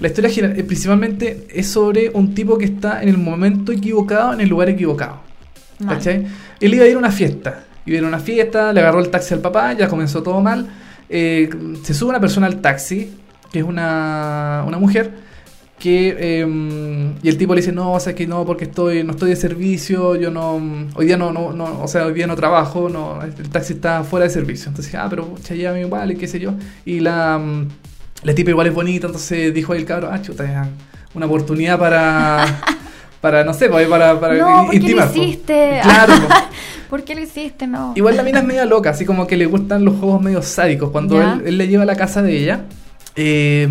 la historia eh, principalmente es sobre un tipo que está en el momento equivocado, en el lugar equivocado. Mal. ¿Cachai? Él iba a ir a una fiesta. Iba a ir a una fiesta, le agarró el taxi al papá, ya comenzó todo mal. Eh, se sube una persona al taxi, que es una, una mujer, que eh, y el tipo le dice, no, o sea que no, porque estoy, no estoy de servicio, yo no, hoy día no, no, no, o sea, hoy día no trabajo, no, el taxi está fuera de servicio. Entonces, ah, pero pucha, llévame igual y qué sé yo. Y la, mm, la tipa igual es bonita, entonces dijo ahí el cabro, ah, chuta, ya, una oportunidad para, para, no sé, pues, para, para No, ¿por qué lo hiciste? Claro. ¿Por qué lo hiciste? No. Igual la mina es media loca, así como que le gustan los juegos medio sádicos. Cuando Ya. él, él le lleva a la casa de ella, eh,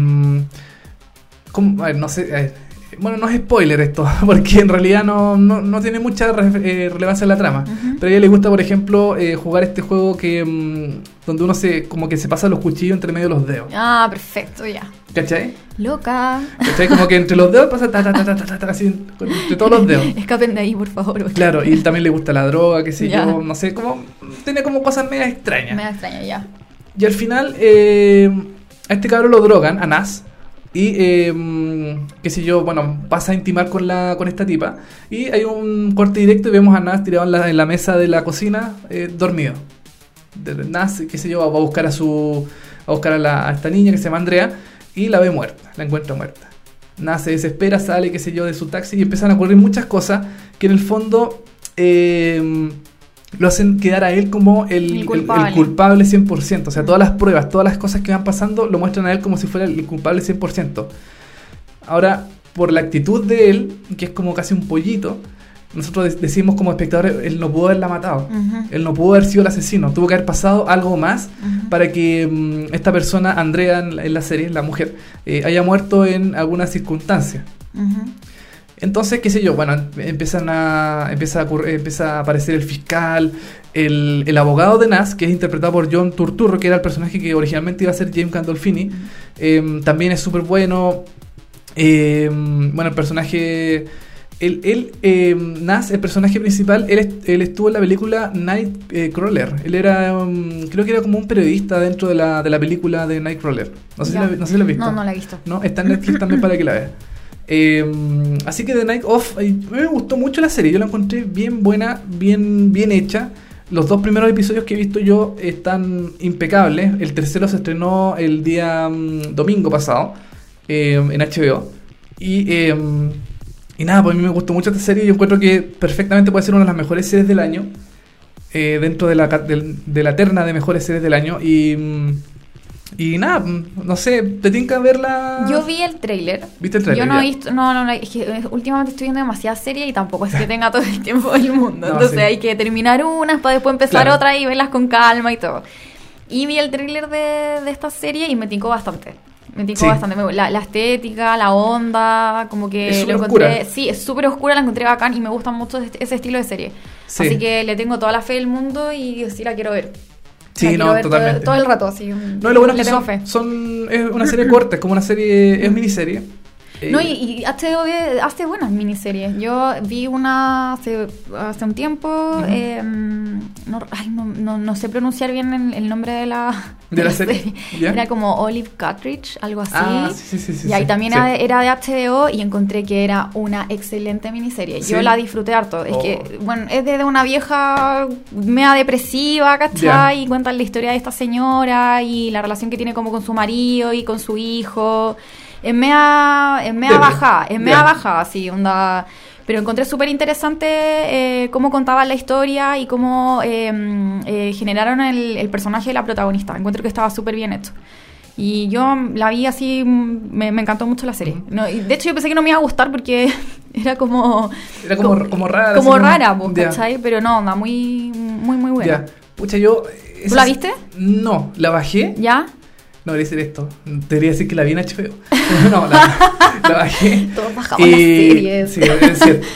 a ver, no sé, bueno, no es spoiler esto, porque en realidad no, no, no tiene mucha re- eh, relevancia en la trama. Pero a ella le gusta, por ejemplo, eh, jugar este juego que mm, donde uno se como que se pasa los cuchillos entre medio de los dedos. Ah, perfecto, ya. ¿Cachai? Loca. ¿Cachai? Como que entre los dedos pasa ta, ta, ta, ta, ta, ta, ta, así, entre todos los dedos. Escapen de ahí, por favor. Claro, y él también le gusta la droga, qué sé Ya. yo, no sé, como tiene como cosas medio extrañas. Me da extraña, ya. Y al final, eh, a este cabrón lo drogan, a Nas. Y, eh, qué sé yo, bueno, pasa a intimar con, la, con esta tipa. Y hay un corte directo y vemos a Nas tirado en la, mesa de la cocina, eh, dormido. Nas, qué sé yo, va a buscar a su a buscar a, la- esta niña que se llama Andrea y la ve muerta, la encuentra muerta. Nas se desespera, sale, qué sé yo, de su taxi y empiezan a ocurrir muchas cosas que en el fondo eh, lo hacen quedar a él como el, El el- culpable. el culpable 100%. O sea, todas las pruebas, todas las cosas que van pasando lo muestran a él como si fuera el culpable 100%. Ahora, por la actitud de él, que es como casi un pollito, nosotros de- decimos como espectadores, él no pudo haberla matado. Él no pudo haber sido el asesino. Tuvo que haber pasado algo más para que mm, esta persona, Andrea, en la, en la serie, la mujer, eh, haya muerto en alguna circunstancia. Entonces, qué sé yo, bueno, empiezan a, empieza, a empieza a aparecer el fiscal, el, el abogado de Nas, que es interpretado por John Turturro, que era el personaje que originalmente iba a ser James Gandolfini, eh, también es súper bueno. Eh, bueno, el personaje... Él, él, eh, Nas, el personaje principal, él, él estuvo en la película Nightcrawler. Él era, um, creo que era como un periodista dentro de la, de la película de Nightcrawler. No sé, si la, no sé si la has visto. No, no la he visto. No, está en Netflix también para que la veas. Eh, así que The Night Of, eh, me gustó mucho la serie, yo la encontré bien buena, bien, bien hecha. Los dos primeros episodios que he visto yo están impecables. El tercero se estrenó el día mm, domingo pasado eh, en HBO. Y, eh, y nada, pues a mí me gustó mucho esta serie. Yo encuentro que perfectamente puede ser una de las mejores series del año. eh, dentro de la, del- de la terna de mejores series del año. Y, mm, y nada, no sé, ¿te tinca verla? Yo vi el tráiler. ¿Viste el tráiler? Yo no he visto, no, no, no, es que eh, últimamente estoy viendo demasiadas series y tampoco es que tenga todo el tiempo del mundo. No, Entonces sí. hay que terminar unas para después empezar Claro. otras y verlas con calma y todo. Y vi el tráiler de, de esta serie y me tincó bastante. Me tincó Sí. bastante. La, la estética, la onda, como que Es lo encontré. oscura. Sí, es súper oscura, la encontré bacán y me gusta mucho este- ese estilo de serie. Sí. Así que le tengo toda la fe del mundo y sí la quiero ver. Sí, no, ver todo- totalmente. Todo, el rato, así. No, lo bueno es que son, son- es una serie corta, es como una serie, es miniserie. Eh, No, y, y HBO hace buenas miniseries. Yo vi una hace, hace un tiempo. eh, no, ay, no, no, no sé pronunciar bien el, el nombre de la, ¿De la serie? Era como Olive Cartridge, algo así. Ah, sí, sí, sí, y ahí también era, de, HBO y encontré que era una excelente miniserie. Yo la disfruté harto. Es Oh. que, bueno, es de, de una vieja media depresiva, ¿cachai? Ya. Y cuentan la historia de esta señora y la relación que tiene como con su marido y con su hijo. Es media, es Depre. baja, es Ya. baja, así, onda... Pero encontré súper interesante eh, cómo contaban la historia y cómo eh, eh, generaron el, el personaje de la protagonista. Encuentro que estaba súper bien hecho. Y yo la vi así, me, me encantó mucho la serie. No, y de hecho, yo pensé que no me iba a gustar porque era como... Era como- como rara, Como así como- rara, pues. ¿cachai? Pero no, onda, muy, muy, muy buena. Ya. Pucha, yo. esa la viste? No, la bajé. ¿Ya? No debería decir esto. Debería decir que la vi en HBO. no, la, la bajé. Todos bajamos las series. Sí, es cierto.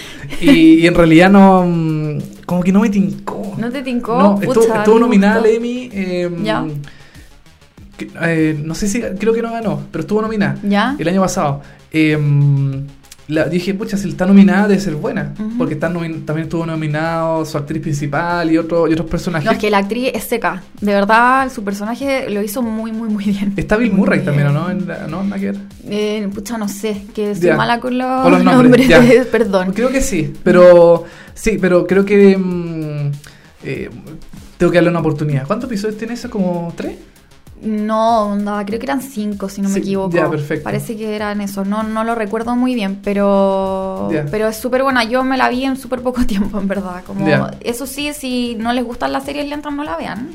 Y, y en realidad no. mm, Como que no me tincó. ¿No te tincó? No, Pucha, estuvo, nominada al. Emmy. eh, Ya. que- eh, no sé si. Creo que no ganó, pero estuvo nominada. ¿Ya? El año pasado. Eh, la, dije, pucha, si está nominada debe ser buena. Porque está también estuvo nominado su actriz principal y, otro, y otros personajes. No, es que la actriz es seca. De verdad, su personaje lo hizo muy, muy, muy bien. Está Bill Muy Murray bien. también, ¿o no? En la- ¿No? Nada que ver. Eh, pucha, no sé, que soy Ya. mala con los, Con los nombres. Perdón. Creo que sí, pero sí, pero creo que mm, eh, tengo que darle una oportunidad. ¿Cuántos episodios tiene eso? ¿Como tres? No, onda, creo que eran cinco, si no Sí, me equivoco. ya, perfecto. Parece que eran eso. No, no lo recuerdo muy bien, pero Ya. pero es súper buena. Yo me la vi en súper poco tiempo, en verdad. Como Ya. Eso sí, si no les gustan las series lentas, no la vean.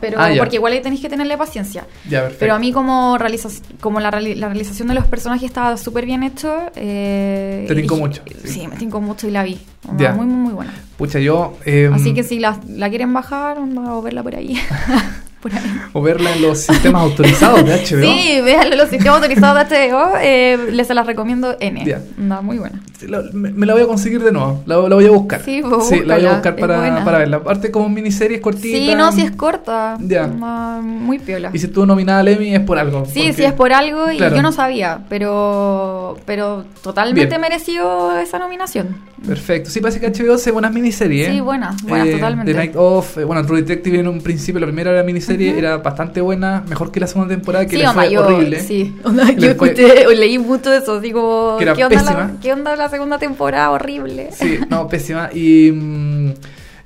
Pero Ah, porque igual tenéis que tenerle paciencia. Ya, perfecto. Pero a mí como, realiza- como la, reali- la realización de los personajes estaba súper bien hecho. Eh, Te tincó mucho, Sí, sí. me tincó mucho y la vi. Onda. Muy, muy, muy buena. Pucha, yo... eh, Así que si la, la quieren bajar onda, o verla por ahí. por ahí. O verla en los sistemas autorizados de HBO. Sí, véanlo, los sistemas autorizados de HBO. Eh, les se las recomiendo N. Ya. Anda, muy buena. Sí, la- me, me la voy a conseguir de nuevo. La, la voy a buscar. Sí, vos la voy a buscar para, para verla. Aparte, como miniserie es cortita. Sí, no, si es corta. Ya. Muy piola. Y si estuvo nominada al Emmy es por algo. Sí, porque- sí, es por algo y Claro. yo no sabía, pero pero totalmente Bien. mereció esa nominación. Perfecto. Sí, parece que HBO hace buenas miniseries. Sí, buenas, buenas, Eh, totalmente. The Night Of, eh, bueno, True Detective en un principio, la primera era miniserie, era bastante buena, mejor que la segunda temporada, que sí, le fue yo, horrible. sí, yo escuché, leí mucho de eso, era ¿qué, onda la, ¿qué onda la segunda temporada? Horrible. Sí, no, pésima. Y, mm,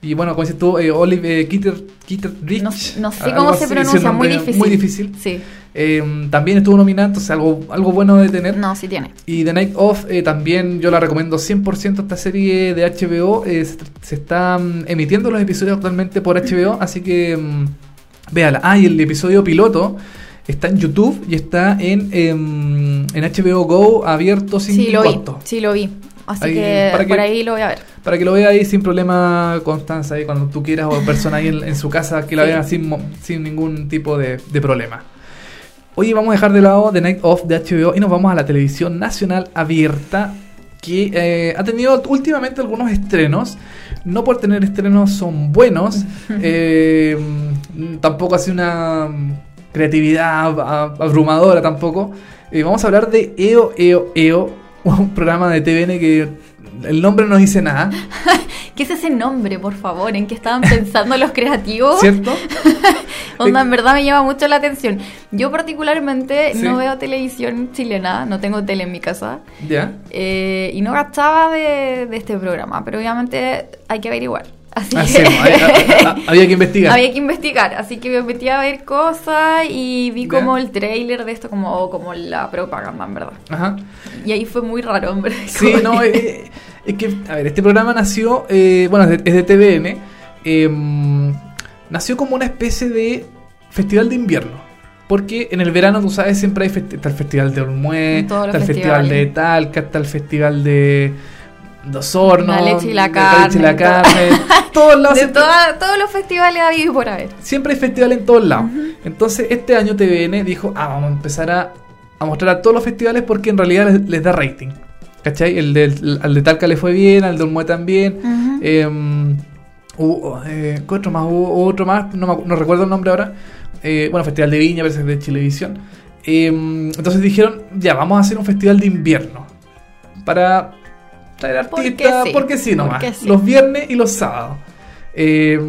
y bueno, como dices tú, eh, Olive eh, Kitter, Kitter Rich. No, no sé cómo se pronuncia, muy difícil. Muy difícil. Sí, Eh, también estuvo nominada, entonces algo, algo bueno de tener. no, sí tiene. Y The Night Of eh, también yo la recomiendo 100% esta serie de HBO. eh, se, se están emitiendo los episodios actualmente por HBO, así que mm, véala. Ah, y el episodio piloto está en YouTube y está en, em, en HBO Go abierto sin Sí, lo vi, costo. sí, lo vi. Así Ahí, que para que- por ahí lo voy a ver. Para que lo vea ahí sin problema, Constanza, ahí cuando tú quieras, o persona ahí en, en su casa, que la Sí. vean sin, sin ningún tipo de, de problema. Hoy vamos a dejar de lado The Night Of de HBO y nos vamos a la televisión nacional abierta, que eh, ha tenido últimamente algunos estrenos. No por tener estrenos son buenos, eh, tampoco hace una mm, creatividad ab- ab- abrumadora tampoco. Eh, vamos a hablar de EO, EO, EO, un programa de TVN que el nombre no dice nada, ¿Qué es ese nombre, por favor? ¿En qué estaban pensando los creativos? ¿cierto? Onda, en verdad me llama mucho la atención. Yo particularmente Sí. no veo televisión chilena, no tengo tele en mi casa. ¿Ya? eh, y no gastaba de, de este programa, pero obviamente hay que averiguar. Así Ah, que había, que investigar. había que investigar, así que me metí a ver cosas y vi como el trailer de esto, como, como la propaganda, en verdad. Ajá. Y ahí fue muy raro, verdad. Sí, no, que- eh, es que, a ver, este programa nació, eh, bueno, es de, es de TVN, eh, nació como una especie de festival de invierno. Porque en el verano, tú sabes, siempre hay festi- está el festival de Olmué, está el festival de Talca, está el festival de Dos Hornos, La leche y la de la carne, carne, todos lados de toda- todos los festivales habido y por haber. siempre hay festival en todos lados. Entonces, este año TVN dijo, ah, vamos a empezar a, a mostrar a todos los festivales porque en realidad les, les da rating. ¿Cachai? El del, al de Talca le fue bien, al de Olmué también. Eh, hubo, eh, ¿qué otro más? Hubo, otro más, no, me no recuerdo el nombre ahora. Eh, bueno, Festival de Viña, parece de Chilevisión. Eh, entonces dijeron, ya, vamos a hacer un festival de invierno. Para traer Porque artistas, sí, porque sí nomás. porque sí. Los viernes y los sábados. Eh,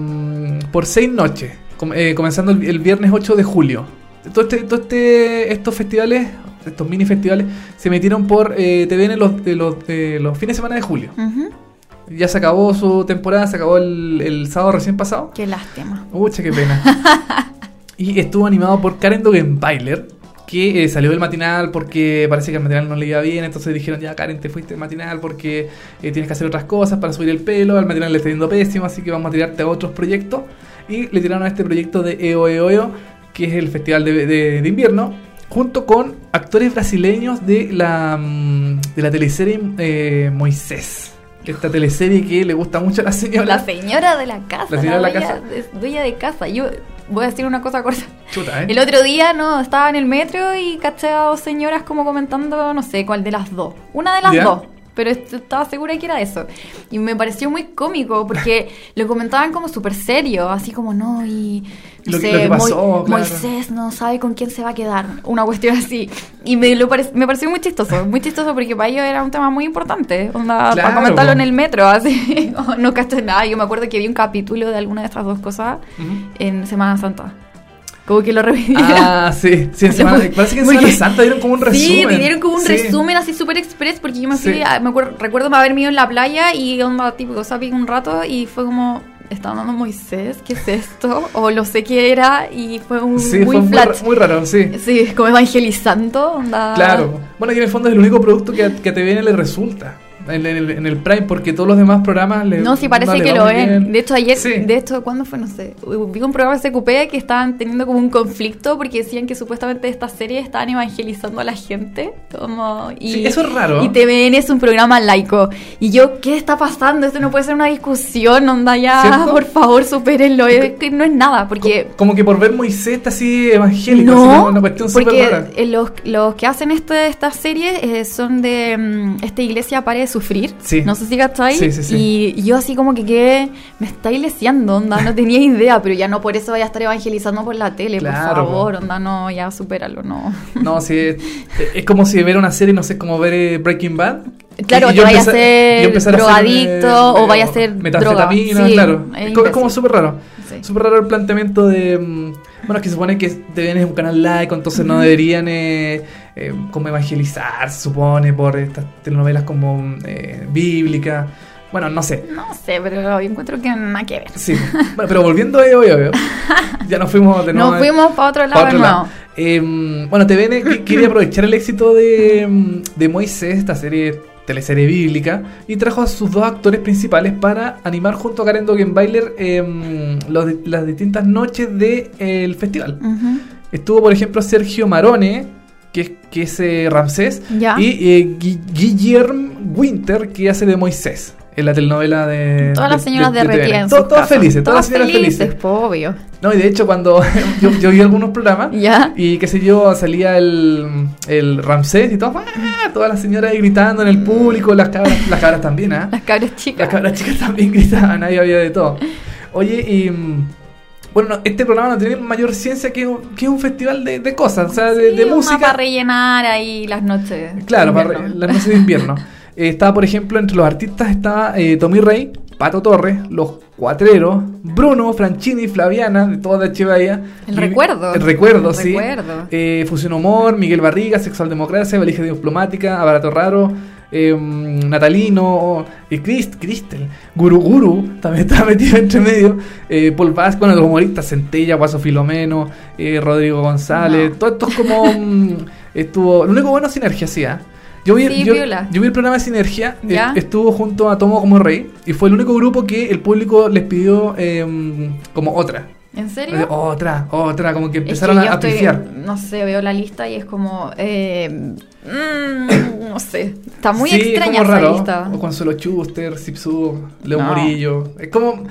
por seis noches. com- eh, comenzando el, el viernes 8 de julio. Todo este, todo este, estos festivales, estos mini festivales, se metieron por eh, TVN los, de los, de los fines de semana de julio. Ya se acabó su temporada, se acabó el, el sábado recién pasado. Qué lástima. Ucha, qué pena. y estuvo animado por Karen Dogenbailer, que eh, salió del matinal porque parece que el matinal no le iba bien. Entonces dijeron, ya Karen, te fuiste del matinal porque eh, tienes que hacer otras cosas para subir el pelo. Al matinal le está yendo pésimo, así que vamos a tirarte a otros proyectos. Y le tiraron a este proyecto de EO EO EO, que es el festival de, de- de invierno, junto con actores brasileños de la, mm, de la teleserie eh, Moisés. Esta teleserie que le gusta mucho a la señora. La señora de la casa. La señora de la dueña casa. dueña de casa. Yo voy a decir una cosa corta. Chuta, ¿eh? El otro día, no, estaba en el metro y caché a dos señoras como comentando, no sé, cuál de las dos. Una de las ¿Ya? dos. Pero est- estaba segura que era eso. Y me pareció muy cómico porque lo comentaban como súper serio, así como no, y. No Lo sé, lo que pasó, Mo- claro. Moisés no sabe con quién se va a quedar. Una cuestión así. Y me, lo pare- me pareció muy chistoso. Muy chistoso porque para ellos era un tema muy importante. Onda, Claro, para comentarlo en el metro, así. no caché nada. Yo me acuerdo que vi un capítulo de alguna de estas dos cosas Ujú. en Semana Santa. Como que lo repitieron. Ah, sí, sí, en Semana, parece que en Semana Santa dieron como un resumen. Sí, me dieron como un Sí. resumen así súper express porque yo me fui, Sí. a- me acuerdo, recuerdo haberme ido en la playa y onda típico zapping un rato y fue como, ¿está dando Moisés? ¿Qué es esto? O lo sé qué era y fue un Sí, muy fue muy, flat. muy raro, sí. Sí, como evangelizando, onda. Claro. Bueno, y en el fondo es el único producto que a, que a TVN le resulta. En, el, en el Prime, porque todos los demás programas le. No, sí, parece no que lo bien. De hecho, ayer, Sí. de hecho, ¿cuándo fue? No sé. Vi un programa de CQP que estaban teniendo como un conflicto porque decían que supuestamente esta serie estaban evangelizando a la gente. Como, y, Sí, eso es raro. Y TVN es un programa laico. Y yo, ¿qué está pasando? Esto no puede ser una discusión, onda ya, ¿Cierto? por favor, supérenlo. Es que no es nada, porque. Como que por ver Moisés está así evangélico, así No, como una cuestión porque rara. eh, los, los que hacen este, estas series eh, son de mm, esta iglesia Pare de Sufrir. Sí. No sé si cachai. Sí. Y, yo así como que quedé, me está iglesiando, onda, no tenía idea, pero ya no por eso vaya a estar evangelizando por la tele, Claro, por favor, po. onda, no, ya supéralo, no. No, sí. Es, es como si ver una serie, no sé, como ver eh, Breaking Bad. Claro, que vaya a ser hacer, drogadicto eh, o vaya a ser droga. Sí, claro. es Es, como- súper raro. Sí. Súper raro el planteamiento de. mm, Bueno, es que se supone que TVN es un canal laico, entonces no deberían eh, eh, como evangelizar, se supone, por estas telenovelas como mm, eh, bíblicas. Bueno, no sé. No sé, pero yo encuentro que nada que ver. Sí. Bueno, pero volviendo a EO, EO, ya nos fuimos de nuevo. Nos fuimos para otro lado Pa' otro lado. Eh, bueno, TVN quería aprovechar el éxito de, mm, de Moisés, esta serie, teleserie bíblica, y trajo a sus dos actores principales para animar junto a Karen Dogenbailer eh, los di- las distintas noches del festival. Ujú. Estuvo, por ejemplo, Sergio Marone, que es, que es eh, Ramsés, y eh, Gui- Guillermo Winter, que hace de Moisés. En la telenovela de. Todas las señoras de, de sus Todas felices, todas las señoras felices. po, obvio. No, y de hecho cuando yo, yo vi algunos programas Ya. y qué sé yo, salía el, el Ramsés y todo, ¡ah! todas las señoras ahí gritando en el público, las cabras, las cabras también, ¿ah? Las cabras chicas. Las cabras chicas también gritaban, ahí había de todo. Oye, y mm, bueno, no, este programa no tiene mayor ciencia que, un- que un festival de, de cosas, o sea, de, Sí, de música. para rellenar ahí las noches. Claro, de para las noches de invierno. Eh, estaba, por ejemplo, entre los artistas estaba eh, Tommy Rey, Pato Torres, Los Cuatreros, Bruno, Franchini, Flaviana, de toda H. Bahía. El recuerdo. El recuerdo, El sí. recuerdo. Eh, Fusión Humor, Miguel Barriga, Sexual Democracia, Valija Diplomática, Abarato Raro, eh, Natalino, y Crist, Cristel, Guru Guru, también estaba metido entre medio, eh, Paul Vázquez, bueno, los humoristas, Centella, Guaso Filomeno, eh, Rodrigo González, No. todo esto es como... mm, estuvo, lo único bueno es Sinergia, sí, ¿ah? Yo vi, Sí, yo, piola. yo vi el programa de Sinergia, eh, ¿Ya? estuvo junto a Tomo como Rey, y fue el único grupo que el público les pidió eh, como otra. ¿En serio? Otra, otra, como que Es que empezaron yo a, a estoy- pifiar. No sé, veo la lista y es como. eh, mm, no sé. Está muy Sí, es extraña como esa raro. lista. O Consuelo Schuster, Zipsu, Leo No. Murillo. Es como.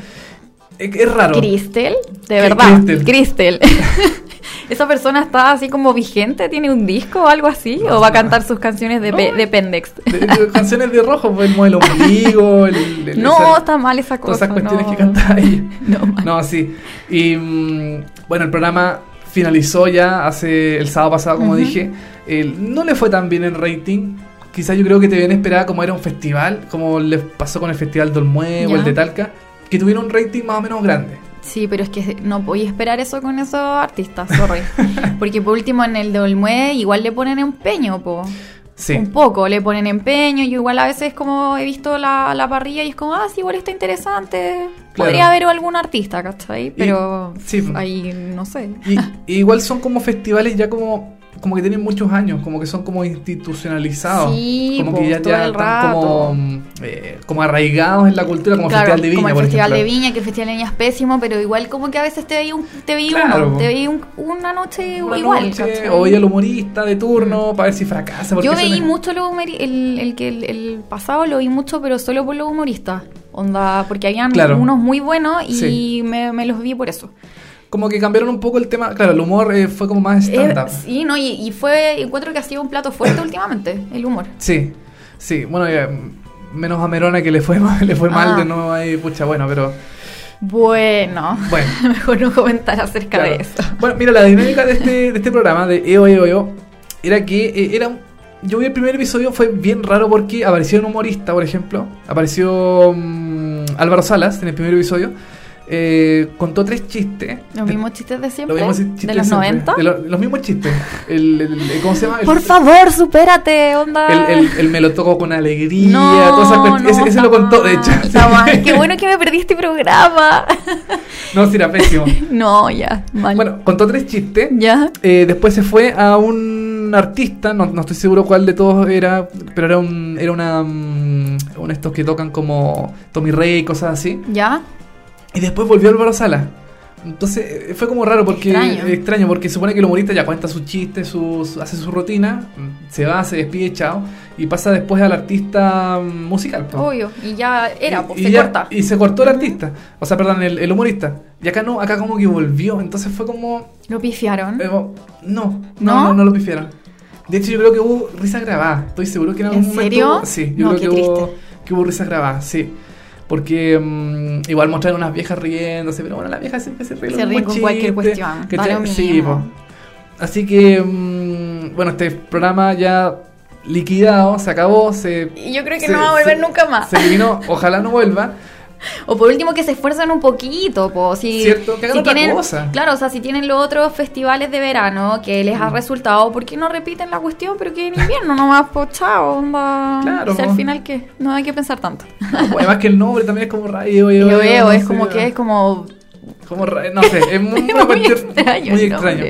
Es, es raro. Cristel, de ¿Qué verdad. Cristel? ¿Esa persona está así como vigente? ¿Tiene un disco o algo así? No, ¿O va a cantar sus canciones de, No. de Pendex? De- de canciones de rojo, pues el modelo ombligo, el, el- No, esa- está mal esa todas cosa. esas cuestiones no. que canta ella. No, mal. No, sí. Y mm, bueno, el programa finalizó ya hace el sábado pasado, como dije. El- no le fue tan bien en rating. Quizás yo creo que te habían esperado como era un festival, como les pasó con el Festival del Olmué o Ya. el de Talca, que tuvieron un rating más o menos grande. Sí, pero es que no voy a esperar eso con esos artistas, sorry. Porque por último en el de Olmué igual le ponen empeño, po. Sí. Un poco, le ponen empeño. Yo igual a veces como he visto la, la parrilla y es como, ah, sí, igual está interesante. Claro. Podría haber algún artista, ¿cachai? Pero sí. ahí no sé. Y, y igual son como festivales ya como como que tienen muchos años, como que son como institucionalizados. Sí, como que ya, ya el están como, mm, eh, como arraigados en la cultura, como el Festival de Viña, como el por Festival ejemplo. de Viña, que el Festival de Viña es pésimo, pero igual como que a veces te veía, un, te veía Claro, uno, te veía un- una noche Una igual. noche, ¿cachai? o veía al humorista de turno para ver si fracasa. Yo veí mucho lo el, el que el, el pasado lo vi mucho, pero solo por los humoristas. Onda, porque habían Claro. unos muy buenos y Sí. me, me los vi por eso. Como que cambiaron un poco el tema. Claro, el humor eh, fue como más Eh, stand-up. sí, no, y, y fue, encuentro que ha sido un plato fuerte últimamente, el humor. Sí, sí. Bueno, eh, menos a Merona que le fue, le fue Ah. mal de nuevo ahí, pucha, bueno, pero. Bueno, Bueno. mejor no comentar acerca Claro. de eso. Bueno, mira, la dinámica de este, de este programa, de EO, EO, EO, era que eh, era un- Yo vi el primer episodio, fue bien raro porque apareció un humorista, por ejemplo. Apareció mm, Álvaro Salas en el primer episodio. Eh, contó tres chistes. Los mismos chistes de siempre, Los mismos chistes de los siempre. 90. De lo- los mismos chistes. El, el- el- ¿Cómo se llama? Por favor, supérate, onda. El, me lo toco con alegría, No, todas esas no, ese, lo contó, de hecho. Qué bueno que me perdí este programa. No, sí, era pésimo. No, ya, mal. Bueno, contó tres chistes. ya. Eh, después se fue a un artista, no, no estoy seguro cuál de todos era, pero era un era una uno de estos que tocan como Tommy Rey, cosas así. ¿Ya? Y después volvió Álvaro Sala. Entonces eh, fue como raro porque Extraño. extraño porque supone que el humorista ya cuenta sus chistes, sus, hace su rutina, se va, se despide, chao, y pasa después al artista mm, musical. Obvio. Y ya era, pues y se ya- corta. Y se cortó el artista, o sea, perdón, el, el humorista. Y acá no, acá como que volvió, entonces fue como Lo pifiaron. eh, no, no, ¿No? no, no, lo pifiaron. De hecho, yo creo que hubo risas grabadas. Estoy seguro que en algún ¿En momento. serio? hubo- sí, yo No, creo que hubo, que hubo risas grabadas, sí. Porque mm, igual mostraron unas viejas riéndose, pero bueno, las viejas siempre se ríen. Se ríen con cualquier cuestión, que lo sí, po. Así que, mm, bueno, este programa ya liquidado, se acabó, se. Y yo creo que se- no va a volver se- nunca más. Se eliminó, ojalá no vuelva. O por último que se esfuercen un poquito, po. Si, Cierto, que hagan si otra tienen, cosa. Claro, o sea, si tienen los otros festivales de verano que les ha resultado, ¿por qué no repiten la cuestión? Pero que en invierno nomás, po, chao, onda. Claro, Si al po. final, ¿qué? No hay que pensar tanto. Además que el nombre también es como rayo. Yo veo, es como que es como... Como no sé, es muy, extraño muy extraño.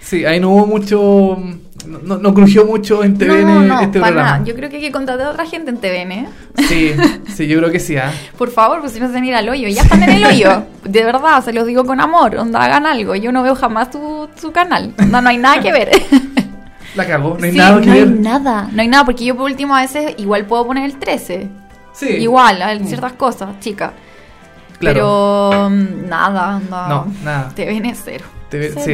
Sí, ahí no hubo mucho. No, no crujió mucho en TVN no, no, este para programa. nada. Yo creo que hay que contratar a otra gente en TVN. Sí, sí, yo creo que sí. ¿ah? Por favor, pues si no se van a ir al hoyo. Ya están en el hoyo. De verdad, se los digo con amor. Onda, hagan algo. Yo no veo jamás tu, tu canal. Onda, no hay nada que ver. La cagó, no hay Sí, nada que no ver. hay nada. No hay nada, porque yo por último a veces igual puedo poner el 13. Sí. Igual, en ciertas cosas, chica. Claro. Pero mm, nada, onda. No, nada. TVN cero. Sí,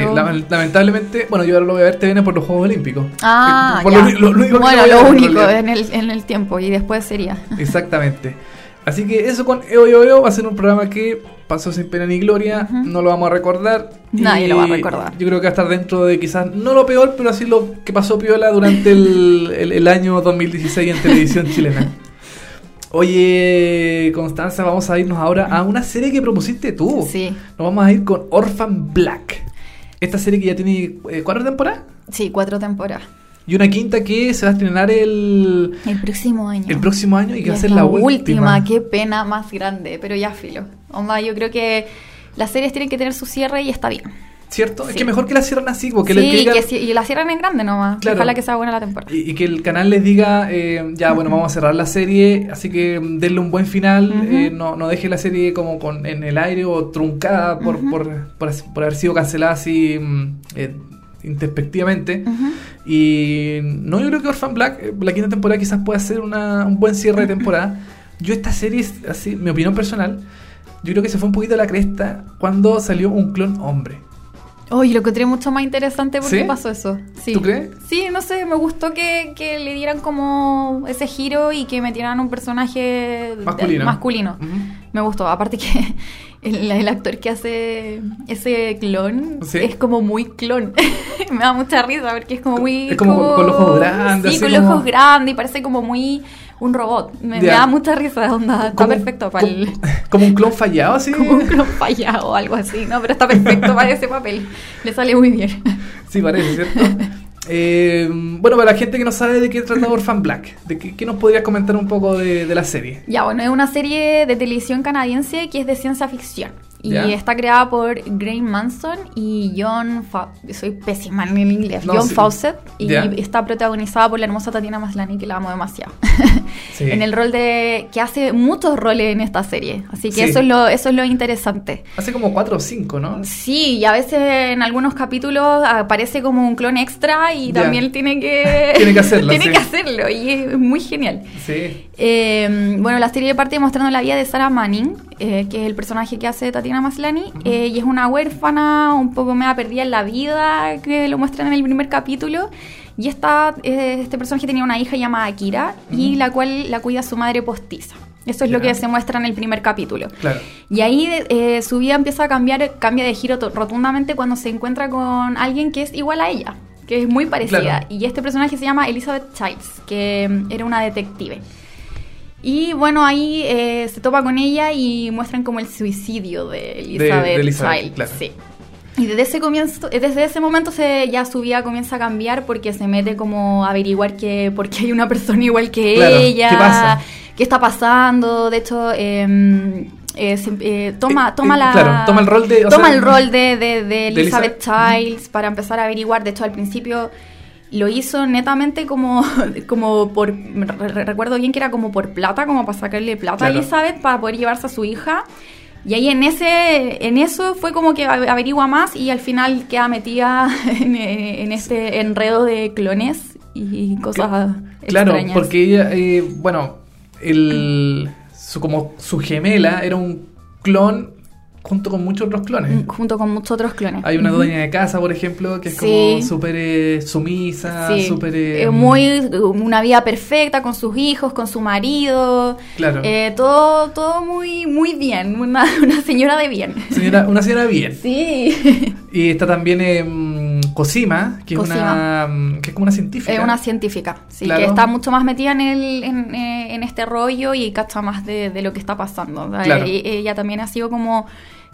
lamentablemente, bueno, yo ahora lo voy a ver TVN por los Juegos Olímpicos. Ah, por ya. lo- bueno, lo único en el, en el tiempo y después sería. Exactamente. Así que eso con EO EO EO va a ser un programa que pasó sin pena ni gloria, no lo vamos a recordar. Nadie y lo va a recordar. Yo creo que va a estar dentro de quizás, no lo peor, pero así lo que pasó piola durante el, el- el año 2016 en televisión chilena. Oye, Constanza, vamos a irnos ahora a una serie que propusiste tú. Sí. Nos vamos a ir con Orphan Black. Esta serie que ya tiene eh, cuatro temporadas Sí, cuatro temporadas. y una quinta que se va a estrenar el, El próximo año. el próximo año y que Ya va a ser la, última. Qué pena más grande, pero ya filo. Onda, yo creo que las series tienen que tener su cierre y está bien. ¿Cierto? Es Sí. que mejor que la cierran así, porque sí, le que digan- que si- y la cierran en grande nomás. Claro. Ojalá que sea buena la temporada. y, y que el canal les diga, eh, ya, bueno, vamos a cerrar la serie, así que denle un buen final, Ujú. eh, no, no deje la serie como con, en el aire o truncada por, por, por, as- por haber sido cancelada así mm, eh, introspectivamente. Ujú. Y no, yo creo que Orphan Black, eh, la quinta temporada quizás pueda ser una, un buen cierre de temporada. Yo esta serie, es así, mi opinión personal, yo creo que se fue un poquito a la cresta cuando salió un clon hombre. Oh, y lo encontré mucho más interesante porque ¿Sí? pasó eso. Sí. ¿Tú crees? Sí, no sé, me gustó que, que le dieran como ese giro y que metieran un personaje de- Masculino. masculino. Me gustó. Aparte que el, el actor que hace ese clon Sí. es como muy clon. me da mucha risa porque es como muy... Es como con- con los ojos grandes, Sí, con los como- ojos grandes y parece como muy un robot. Me, da mucha risa, onda. Está perfecto para el... como, como un clon fallado, así. Como un clon fallado o algo así, ¿no? Pero está perfecto para ese papel. Le sale muy bien. Sí, parece, ¿cierto? Eh, bueno, para la gente que no sabe de qué trata Orphan Black, ¿de qué, qué nos podrías comentar un poco de, de la serie? Ya, bueno, es una serie de televisión canadiense que es de ciencia ficción. Y Ya. está creada por Graham Manson y John Fa Soy pésima en el inglés. No, John sí. Fawcett. Y Ya. está protagonizada por la hermosa Tatiana Maslany, que la amo demasiado. Sí. en el rol de... que hace muchos roles en esta serie. Así que Sí. eso, es lo, eso es lo interesante. Hace como cuatro o cinco, ¿no? Sí, y a veces en algunos capítulos aparece como un clon extra y Ya. también tiene que... Tiene que hacerlo, tiene que hacerlo y es muy genial. Sí. Eh, bueno, la serie parte mostrando la vida de Sarah Manning, eh, que es el personaje que hace Tatiana Maslany, eh, y es una huérfana un poco media perdida en la vida, que lo muestran en el primer capítulo. Y esta, eh, este personaje tenía una hija llamada Akira, y la cual la cuida su madre postiza. Eso es lo que se muestra en el primer capítulo. Claro. Y ahí eh, su vida empieza a cambiar, cambia de giro rotundamente cuando se encuentra con alguien que es igual a ella, que es muy parecida. Claro. Y este personaje se llama Elizabeth Childs, que mm, era una detective. Y bueno, ahí eh, se topa con ella y muestran como el suicidio de Elizabeth, de Elizabeth, claro. Sí. Y desde ese comienzo, eh, desde ese momento se, ya su vida comienza a cambiar porque se mete como a averiguar que por qué hay una persona igual que Claro, ella, ¿qué pasa? qué está pasando. De hecho, eh, eh, se- eh, toma, Eh, toma eh, la claro, toma el rol de- toma sea, el rol de, de- de Elizabeth Elizabeth. Childs para empezar a averiguar. De hecho, al principio lo hizo netamente como, como por re- re- recuerdo bien que era como por plata, como para sacarle plata Claro. a Elizabeth para poder llevarse a su hija. Y ahí en ese, en eso fue como que averigua más y al final queda metida en, eh, en este enredo de clones y cosas Claro, extrañas. porque ella, eh, bueno, el, su, como su gemela era un clon junto con muchos otros clones. Mm, junto con muchos otros clones. Hay una dueña de casa, por ejemplo, que es Sí. como súper eh, sumisa, súper... eh, eh, muy una vida perfecta con sus hijos, con su marido, Claro. eh, todo todo muy muy bien, una, una señora de bien. Señora, una señora bien. Sí, Y está también Cosima, que es una mm, que es como una científica. es una científica, sí, Claro. que está mucho más metida en el en, eh, en este rollo y cacha más de, de lo que está pasando. Claro. e- ella también ha sido como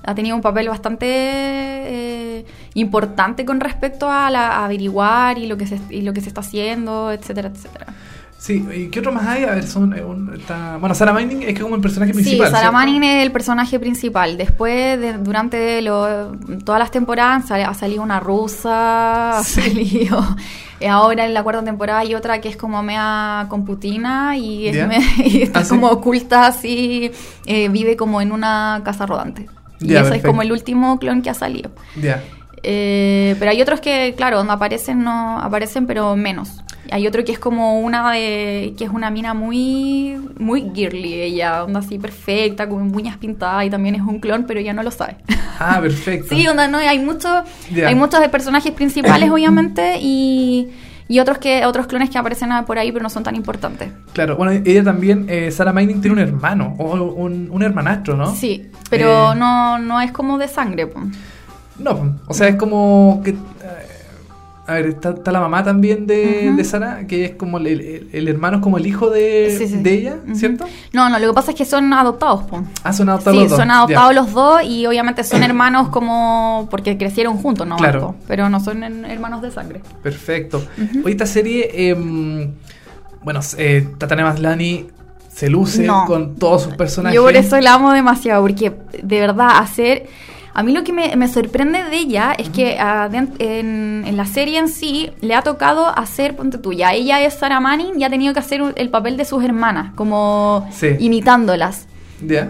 ha tenido un papel bastante eh, importante con respecto a, la, a averiguar y lo que se y lo que se está haciendo, etcétera, etcétera. Sí, ¿y qué otro más hay? A ver, son... eh, un- está- Bueno, Sarah Mining es como el personaje principal. Sí, Sarah ¿cierto? Manning es el personaje principal. Después, de- durante lo- todas las temporadas, ha salido una rusa, ha Sí. salido... eh, Ahora en la cuarta temporada hay otra que es como mea computina y, es me- y está ¿Ah, sí? como oculta así, eh, vive como en una casa rodante. Y ese es como el último clon que ha salido. Ya. Eh, pero hay otros que, claro, donde aparecen, no aparecen, pero menos. Hay otro que es como una de. que es una mina muy. muy girly, ella, onda así perfecta, con uñas pintadas y también es un clon, pero ella no lo sabe. Ah, perfecto. sí, onda, no, hay muchos. Ya. Hay muchos de personajes principales, obviamente, y. y otros que otros clones que aparecen por ahí, pero no son tan importantes. Claro, bueno, ella también, eh, Sarah Mining tiene un hermano, o un, un hermanastro, ¿no? Sí, pero Eh, no, no es como de sangre. po. No, o sea, es como que... eh, A ver, está, está la mamá también de, de Sara, que es como el, el- el hermano, es como el hijo de, Sí, sí. de ella. ¿cierto? No, no, lo que pasa es que son adoptados, po. Ah, son adoptados Sí, los dos. son adoptados los dos y obviamente son hermanos como porque crecieron juntos, ¿no? Claro. Po, Pero no son hermanos de sangre. Perfecto. Hoy esta serie, eh, bueno, eh, Tatiana Maslany se luce No. con todos sus personajes. Yo por eso la amo demasiado, porque de verdad hacer... A mí lo que me, me sorprende de ella es que de- en, en la serie en sí le ha tocado hacer, ponte tú, ya ella es Sarah Manning y ha tenido que hacer el papel de sus hermanas, como Sí. imitándolas.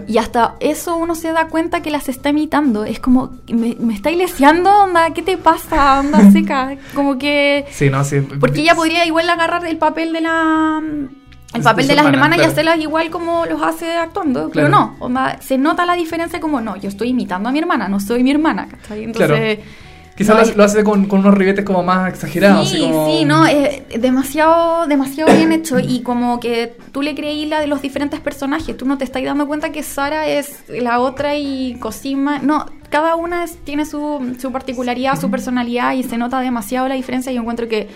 Y hasta eso uno se da cuenta que las está imitando. Es como, me, me está iglesiando, onda, ¿qué te pasa, onda seca? Como que... Sí, no, sí. Porque ella podría igual agarrar el papel de la... El papel de las hermana, hermanas claro. y hacerlas igual como los hace actuando. Claro. Pero no, onda, se nota la diferencia como, no, yo estoy imitando a mi hermana, no soy mi hermana. ¿cachai? Entonces... Quizás no, lo, hace- con, con unos ribetes como más exagerados. Sí, así como- sí, no, es demasiado, demasiado bien hecho y como que tú le creí la de los diferentes personajes, tú no te estás dando cuenta que Sara es la otra y Cosima, no, cada una es- tiene su, su particularidad, su personalidad y se nota demasiado la diferencia. Yo encuentro que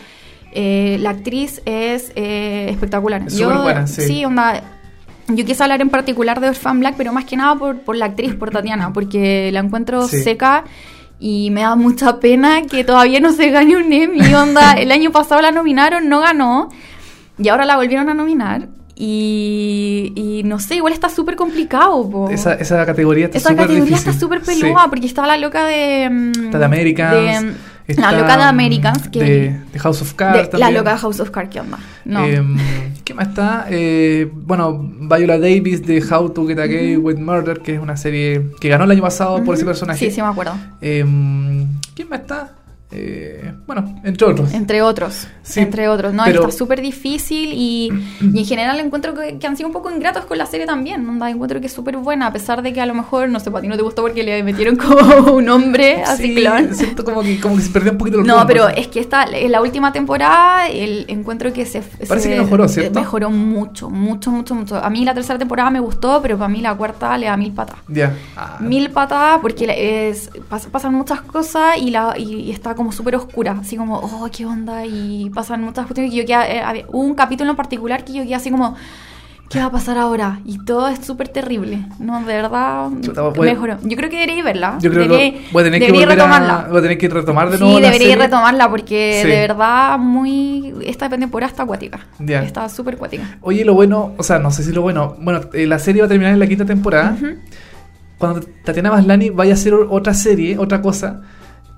eh, la actriz es eh, espectacular. Es Yo, sí. onda, yo quise hablar en particular de Orphan Black, pero más que nada por, por la actriz, por Tatiana, porque la encuentro Sí. seca y me da mucha pena que todavía no se gane un Emmy. Onda, el año pasado la nominaron, no ganó, y ahora la volvieron a nominar. Y, y no sé, igual está súper complicado. po. Esa, esa categoría está Esa súper categoría difícil. está súper Sí. peluda porque está la loca de. mm, Está de Americans. de, la loca de Americans. Que, de, de House of Cards de- la loca de House of Cards, ¿qué onda? No. Em, ¿Qué más está? Eh, bueno, Viola Davis de How to Get Away with Murder, que es una serie que ganó el año pasado por ese personaje. Sí, sí, me acuerdo. Em, ¿Quién más está? Eh, bueno, entre otros. Entre otros, Sí, entre otros. No, pero- está súper difícil y, y en general encuentro que, que han sido un poco ingratos con la serie también. Onda, encuentro que es súper buena, a pesar de que a lo mejor, no sé, para ti no te gustó porque le metieron como un hombre a Sí, Ciclón. siento como que, como que se perdió un poquito el No, pero es que esta, en la última temporada, el encuentro que se... Parece se- que mejoró, ¿cierto? Mejoró mucho, mucho, mucho, mucho. A mí la tercera temporada me gustó, pero para mí la cuarta le da mil patas. Ya. Ah, Mil patadas porque es, pas- pasan muchas cosas y, la, y está como súper oscura. Así como, oh, qué onda. Y pasan muchas cuestiones que yo quedé, eh, hubo un capítulo en particular que yo quedé así como, ¿qué va a pasar ahora? Y todo es súper terrible. No, de verdad, Chuta, voy- mejoró. Yo creo que debería verla. Yo creo debería, que voy a tener que retomarla. voy a tener que retomar de Sí, nuevo la debería serie. retomarla porque Sí. de verdad muy esta temporada está acuática. Ya. Está súper acuática. Oye, lo bueno, o sea, no sé si lo bueno. Bueno, eh, la serie va a terminar en la quinta temporada. Cuando Tatiana Maslany vaya a hacer otra serie, otra cosa,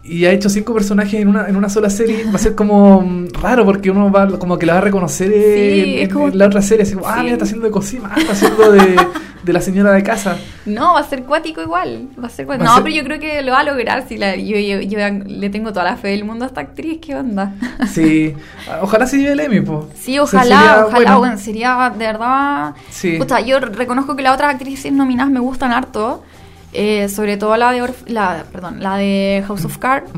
y ha hecho cinco personajes en una, en una sola serie, va a ser como mm, raro porque uno va como que la va a reconocer Sí, es en- como- en la otra serie. Así como, ah, Sí. mira, está haciendo de cocina, ah, está haciendo de, de la señora de casa. No, va a ser cuático igual. Va a ser cuático. Va No, ser- pero yo creo que lo va a lograr. Si la, yo, yo, yo le tengo toda la fe del mundo a esta actriz. ¿Qué onda? Sí, ojalá se lleve el Emmy, po. Sí, O sea, ojalá, sería ojalá, bueno. bueno, sería de verdad. Sí. Puta, yo reconozco que las otras actrices nominadas me gustan harto. Eh, sobre todo la de Orf- la, perdón, la de House of Cards,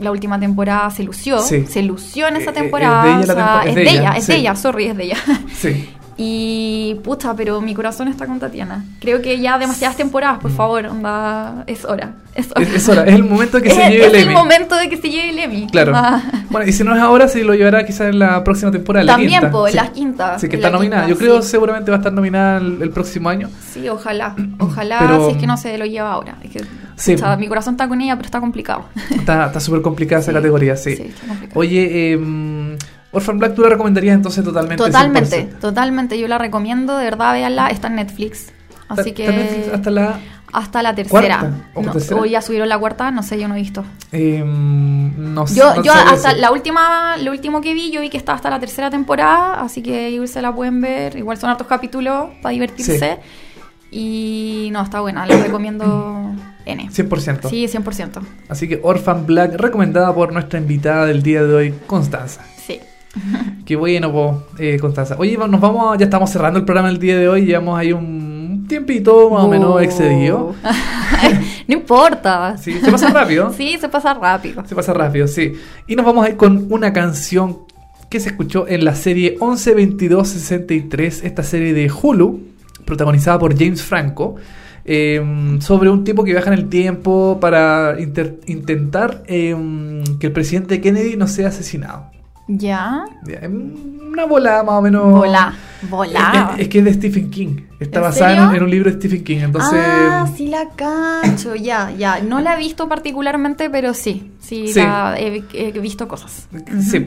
la última temporada se lució, Sí. se lució en Eh, esa eh, temporada, es de ella o la sea, tempo- es de ella, es de ella, sorry, es de ella. Sí. Y puta, pero mi corazón está con Tatiana. Creo que ya demasiadas temporadas, por favor, onda, es hora. Es hora. Mm. Es, es hora, es el momento de que Es- se lleve es el el Emmy. momento de que se lleve el Emmy. Claro. onda. Bueno, y si no es ahora, se lo llevará quizás en la próxima temporada. en la También, quinta. po, en Sí. la quinta, Sí, que está nominada. quinta, Yo creo sí. seguramente va a estar nominada el, el próximo año. Sí, ojalá. Ojalá, Pero- si es que no se lo lleva ahora. Es que, Sí. pucha, mi corazón está con ella, pero está complicado. Está está súper complicada esa categoría, sí. sí, está complicado. Oye, eh, Orphan Black, ¿tú la recomendarías entonces totalmente? Totalmente, 100%? totalmente. Yo la recomiendo, de verdad, véanla. Está en Netflix. Así que. Netflix hasta la. hasta la tercera. ¿Cuarta? ¿O No, tercera? o ya subieron la cuarta, no sé, yo no he visto. eh, no sé. Yo, no yo sabría hasta la última, lo último que vi, yo vi que está hasta la tercera temporada, así que igual se la pueden ver. Igual son hartos capítulos para divertirse. Y no, está buena, la recomiendo N. 100%. Sí, 100%. Así que Orphan Black, recomendada por nuestra invitada del día de hoy, Constanza. Sí. Qué bueno, po, eh, Constanza. Oye, nos vamos, ya estamos cerrando el programa el día de hoy, llevamos ahí un tiempito más o menos Uh. excedido. no importa. Sí, se pasa rápido. Sí, se pasa rápido. Se pasa rápido, sí. Y nos vamos a ir con una canción que se escuchó en la serie 112263, esta serie de Hulu, protagonizada por James Franco. eh, sobre un tipo que viaja en el tiempo para inter- intentar eh, que el presidente Kennedy no sea asesinado. Ya. Es Una volada más o menos. Volá. Volá. Es, es que es de Stephen King. Está ¿En basada en, en un libro de Stephen King. Entonces. ah, sí la cacho, ya, ya. No la he visto particularmente, pero sí, sí, Sí. la he, he visto cosas. sí.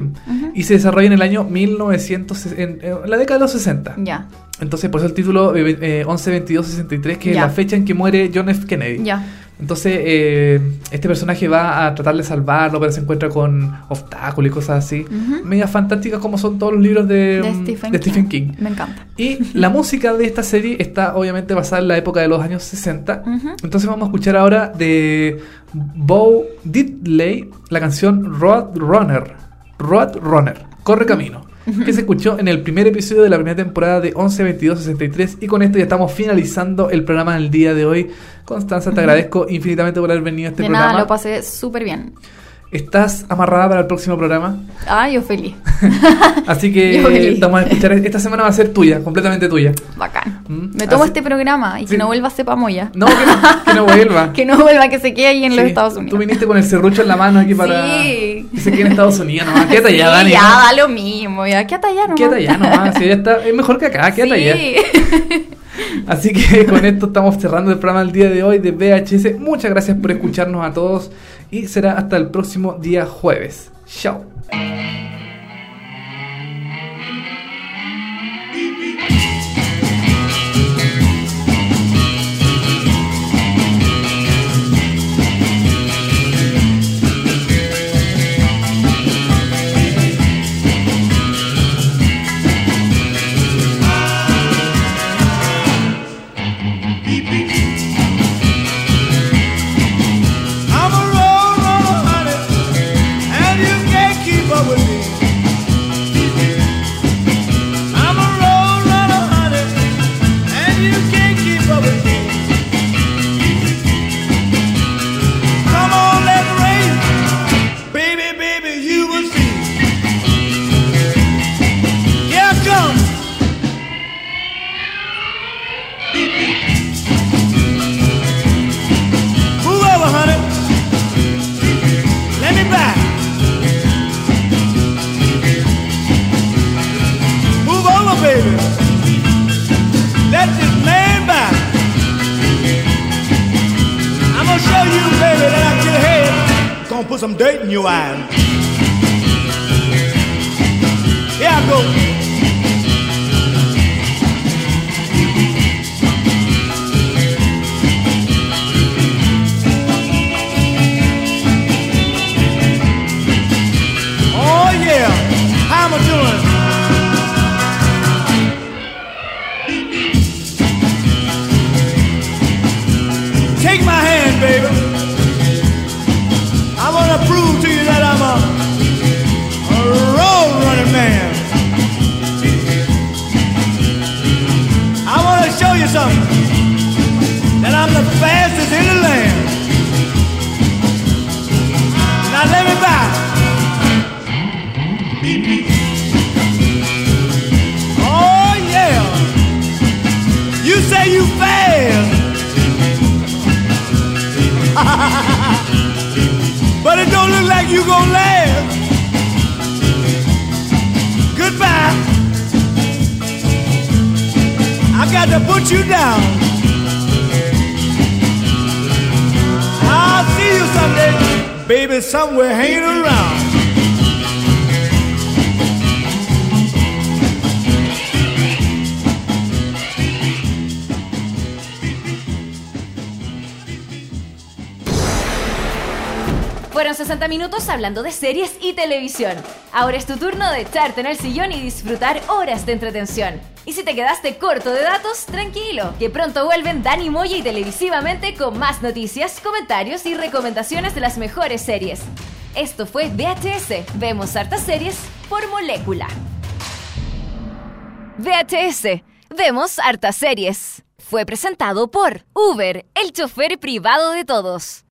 Y se desarrolla en el año 1900, en, en la década de los 60. Ya, Entonces, por eso el título eh, eh, 11-22-63, que Ya. es la fecha en que muere John F. Kennedy. ya. Entonces, eh, este personaje va a tratar de salvarlo, pero se encuentra con obstáculos y cosas así. Ujú. Medias fantásticas como son todos los libros de, De mm, Stephen, de Stephen King. Me encanta. Y la música de esta serie está obviamente basada en la época de los años 60. Ujú. Entonces vamos a escuchar ahora de Bo Diddley la canción Road Runner. Road Runner, Corre Camino. Que se escuchó en el primer episodio de la primera temporada de 11 22 63 y con esto ya estamos finalizando el programa del día de hoy. Constanza, te agradezco infinitamente por haber venido a este de programa. nada, lo pasé súper bien. ¿Estás amarrada para el próximo programa? Ah, yo feliz. Así que feliz. vamos a escuchar. Esta semana va a ser tuya, completamente tuya. Bacán. Mm, Me tomo así- este programa y que Sí. no vuelva a Cepamoya. No, que no, que no vuelva. Que no vuelva, que se quede ahí en los Sí, Estados Tú Unidos. viniste con el serrucho en la mano aquí para. Sí. Y se quede en Estados Unidos nomás. Quédate allá, Sí, Dani. ya, ¿no? da lo mismo, ya. Quédate allá nomás. Quédate allá nomás. Si ella está, es mejor que acá, quédate allá. Sí. Así que con esto estamos cerrando el programa del día de hoy de VHS. Muchas gracias por escucharnos a todos. Y será hasta el próximo día jueves. Chao. Some dirt in your eyes. Here I go. Put you down. I'll see you someday, baby, somewhere hanging around. Fueron 60 minutos hablando de series y televisión. Ahora es tu turno de echarte en el sillón y disfrutar horas de entretención. Y si te quedaste corto de datos, tranquilo, que pronto vuelven Dani Moya y televisivamente con más noticias, comentarios y recomendaciones de las mejores series. Esto fue VHS, vemos hartas series por molécula. VHS, vemos hartas series. Fue presentado por Uber, el chofer privado de todos.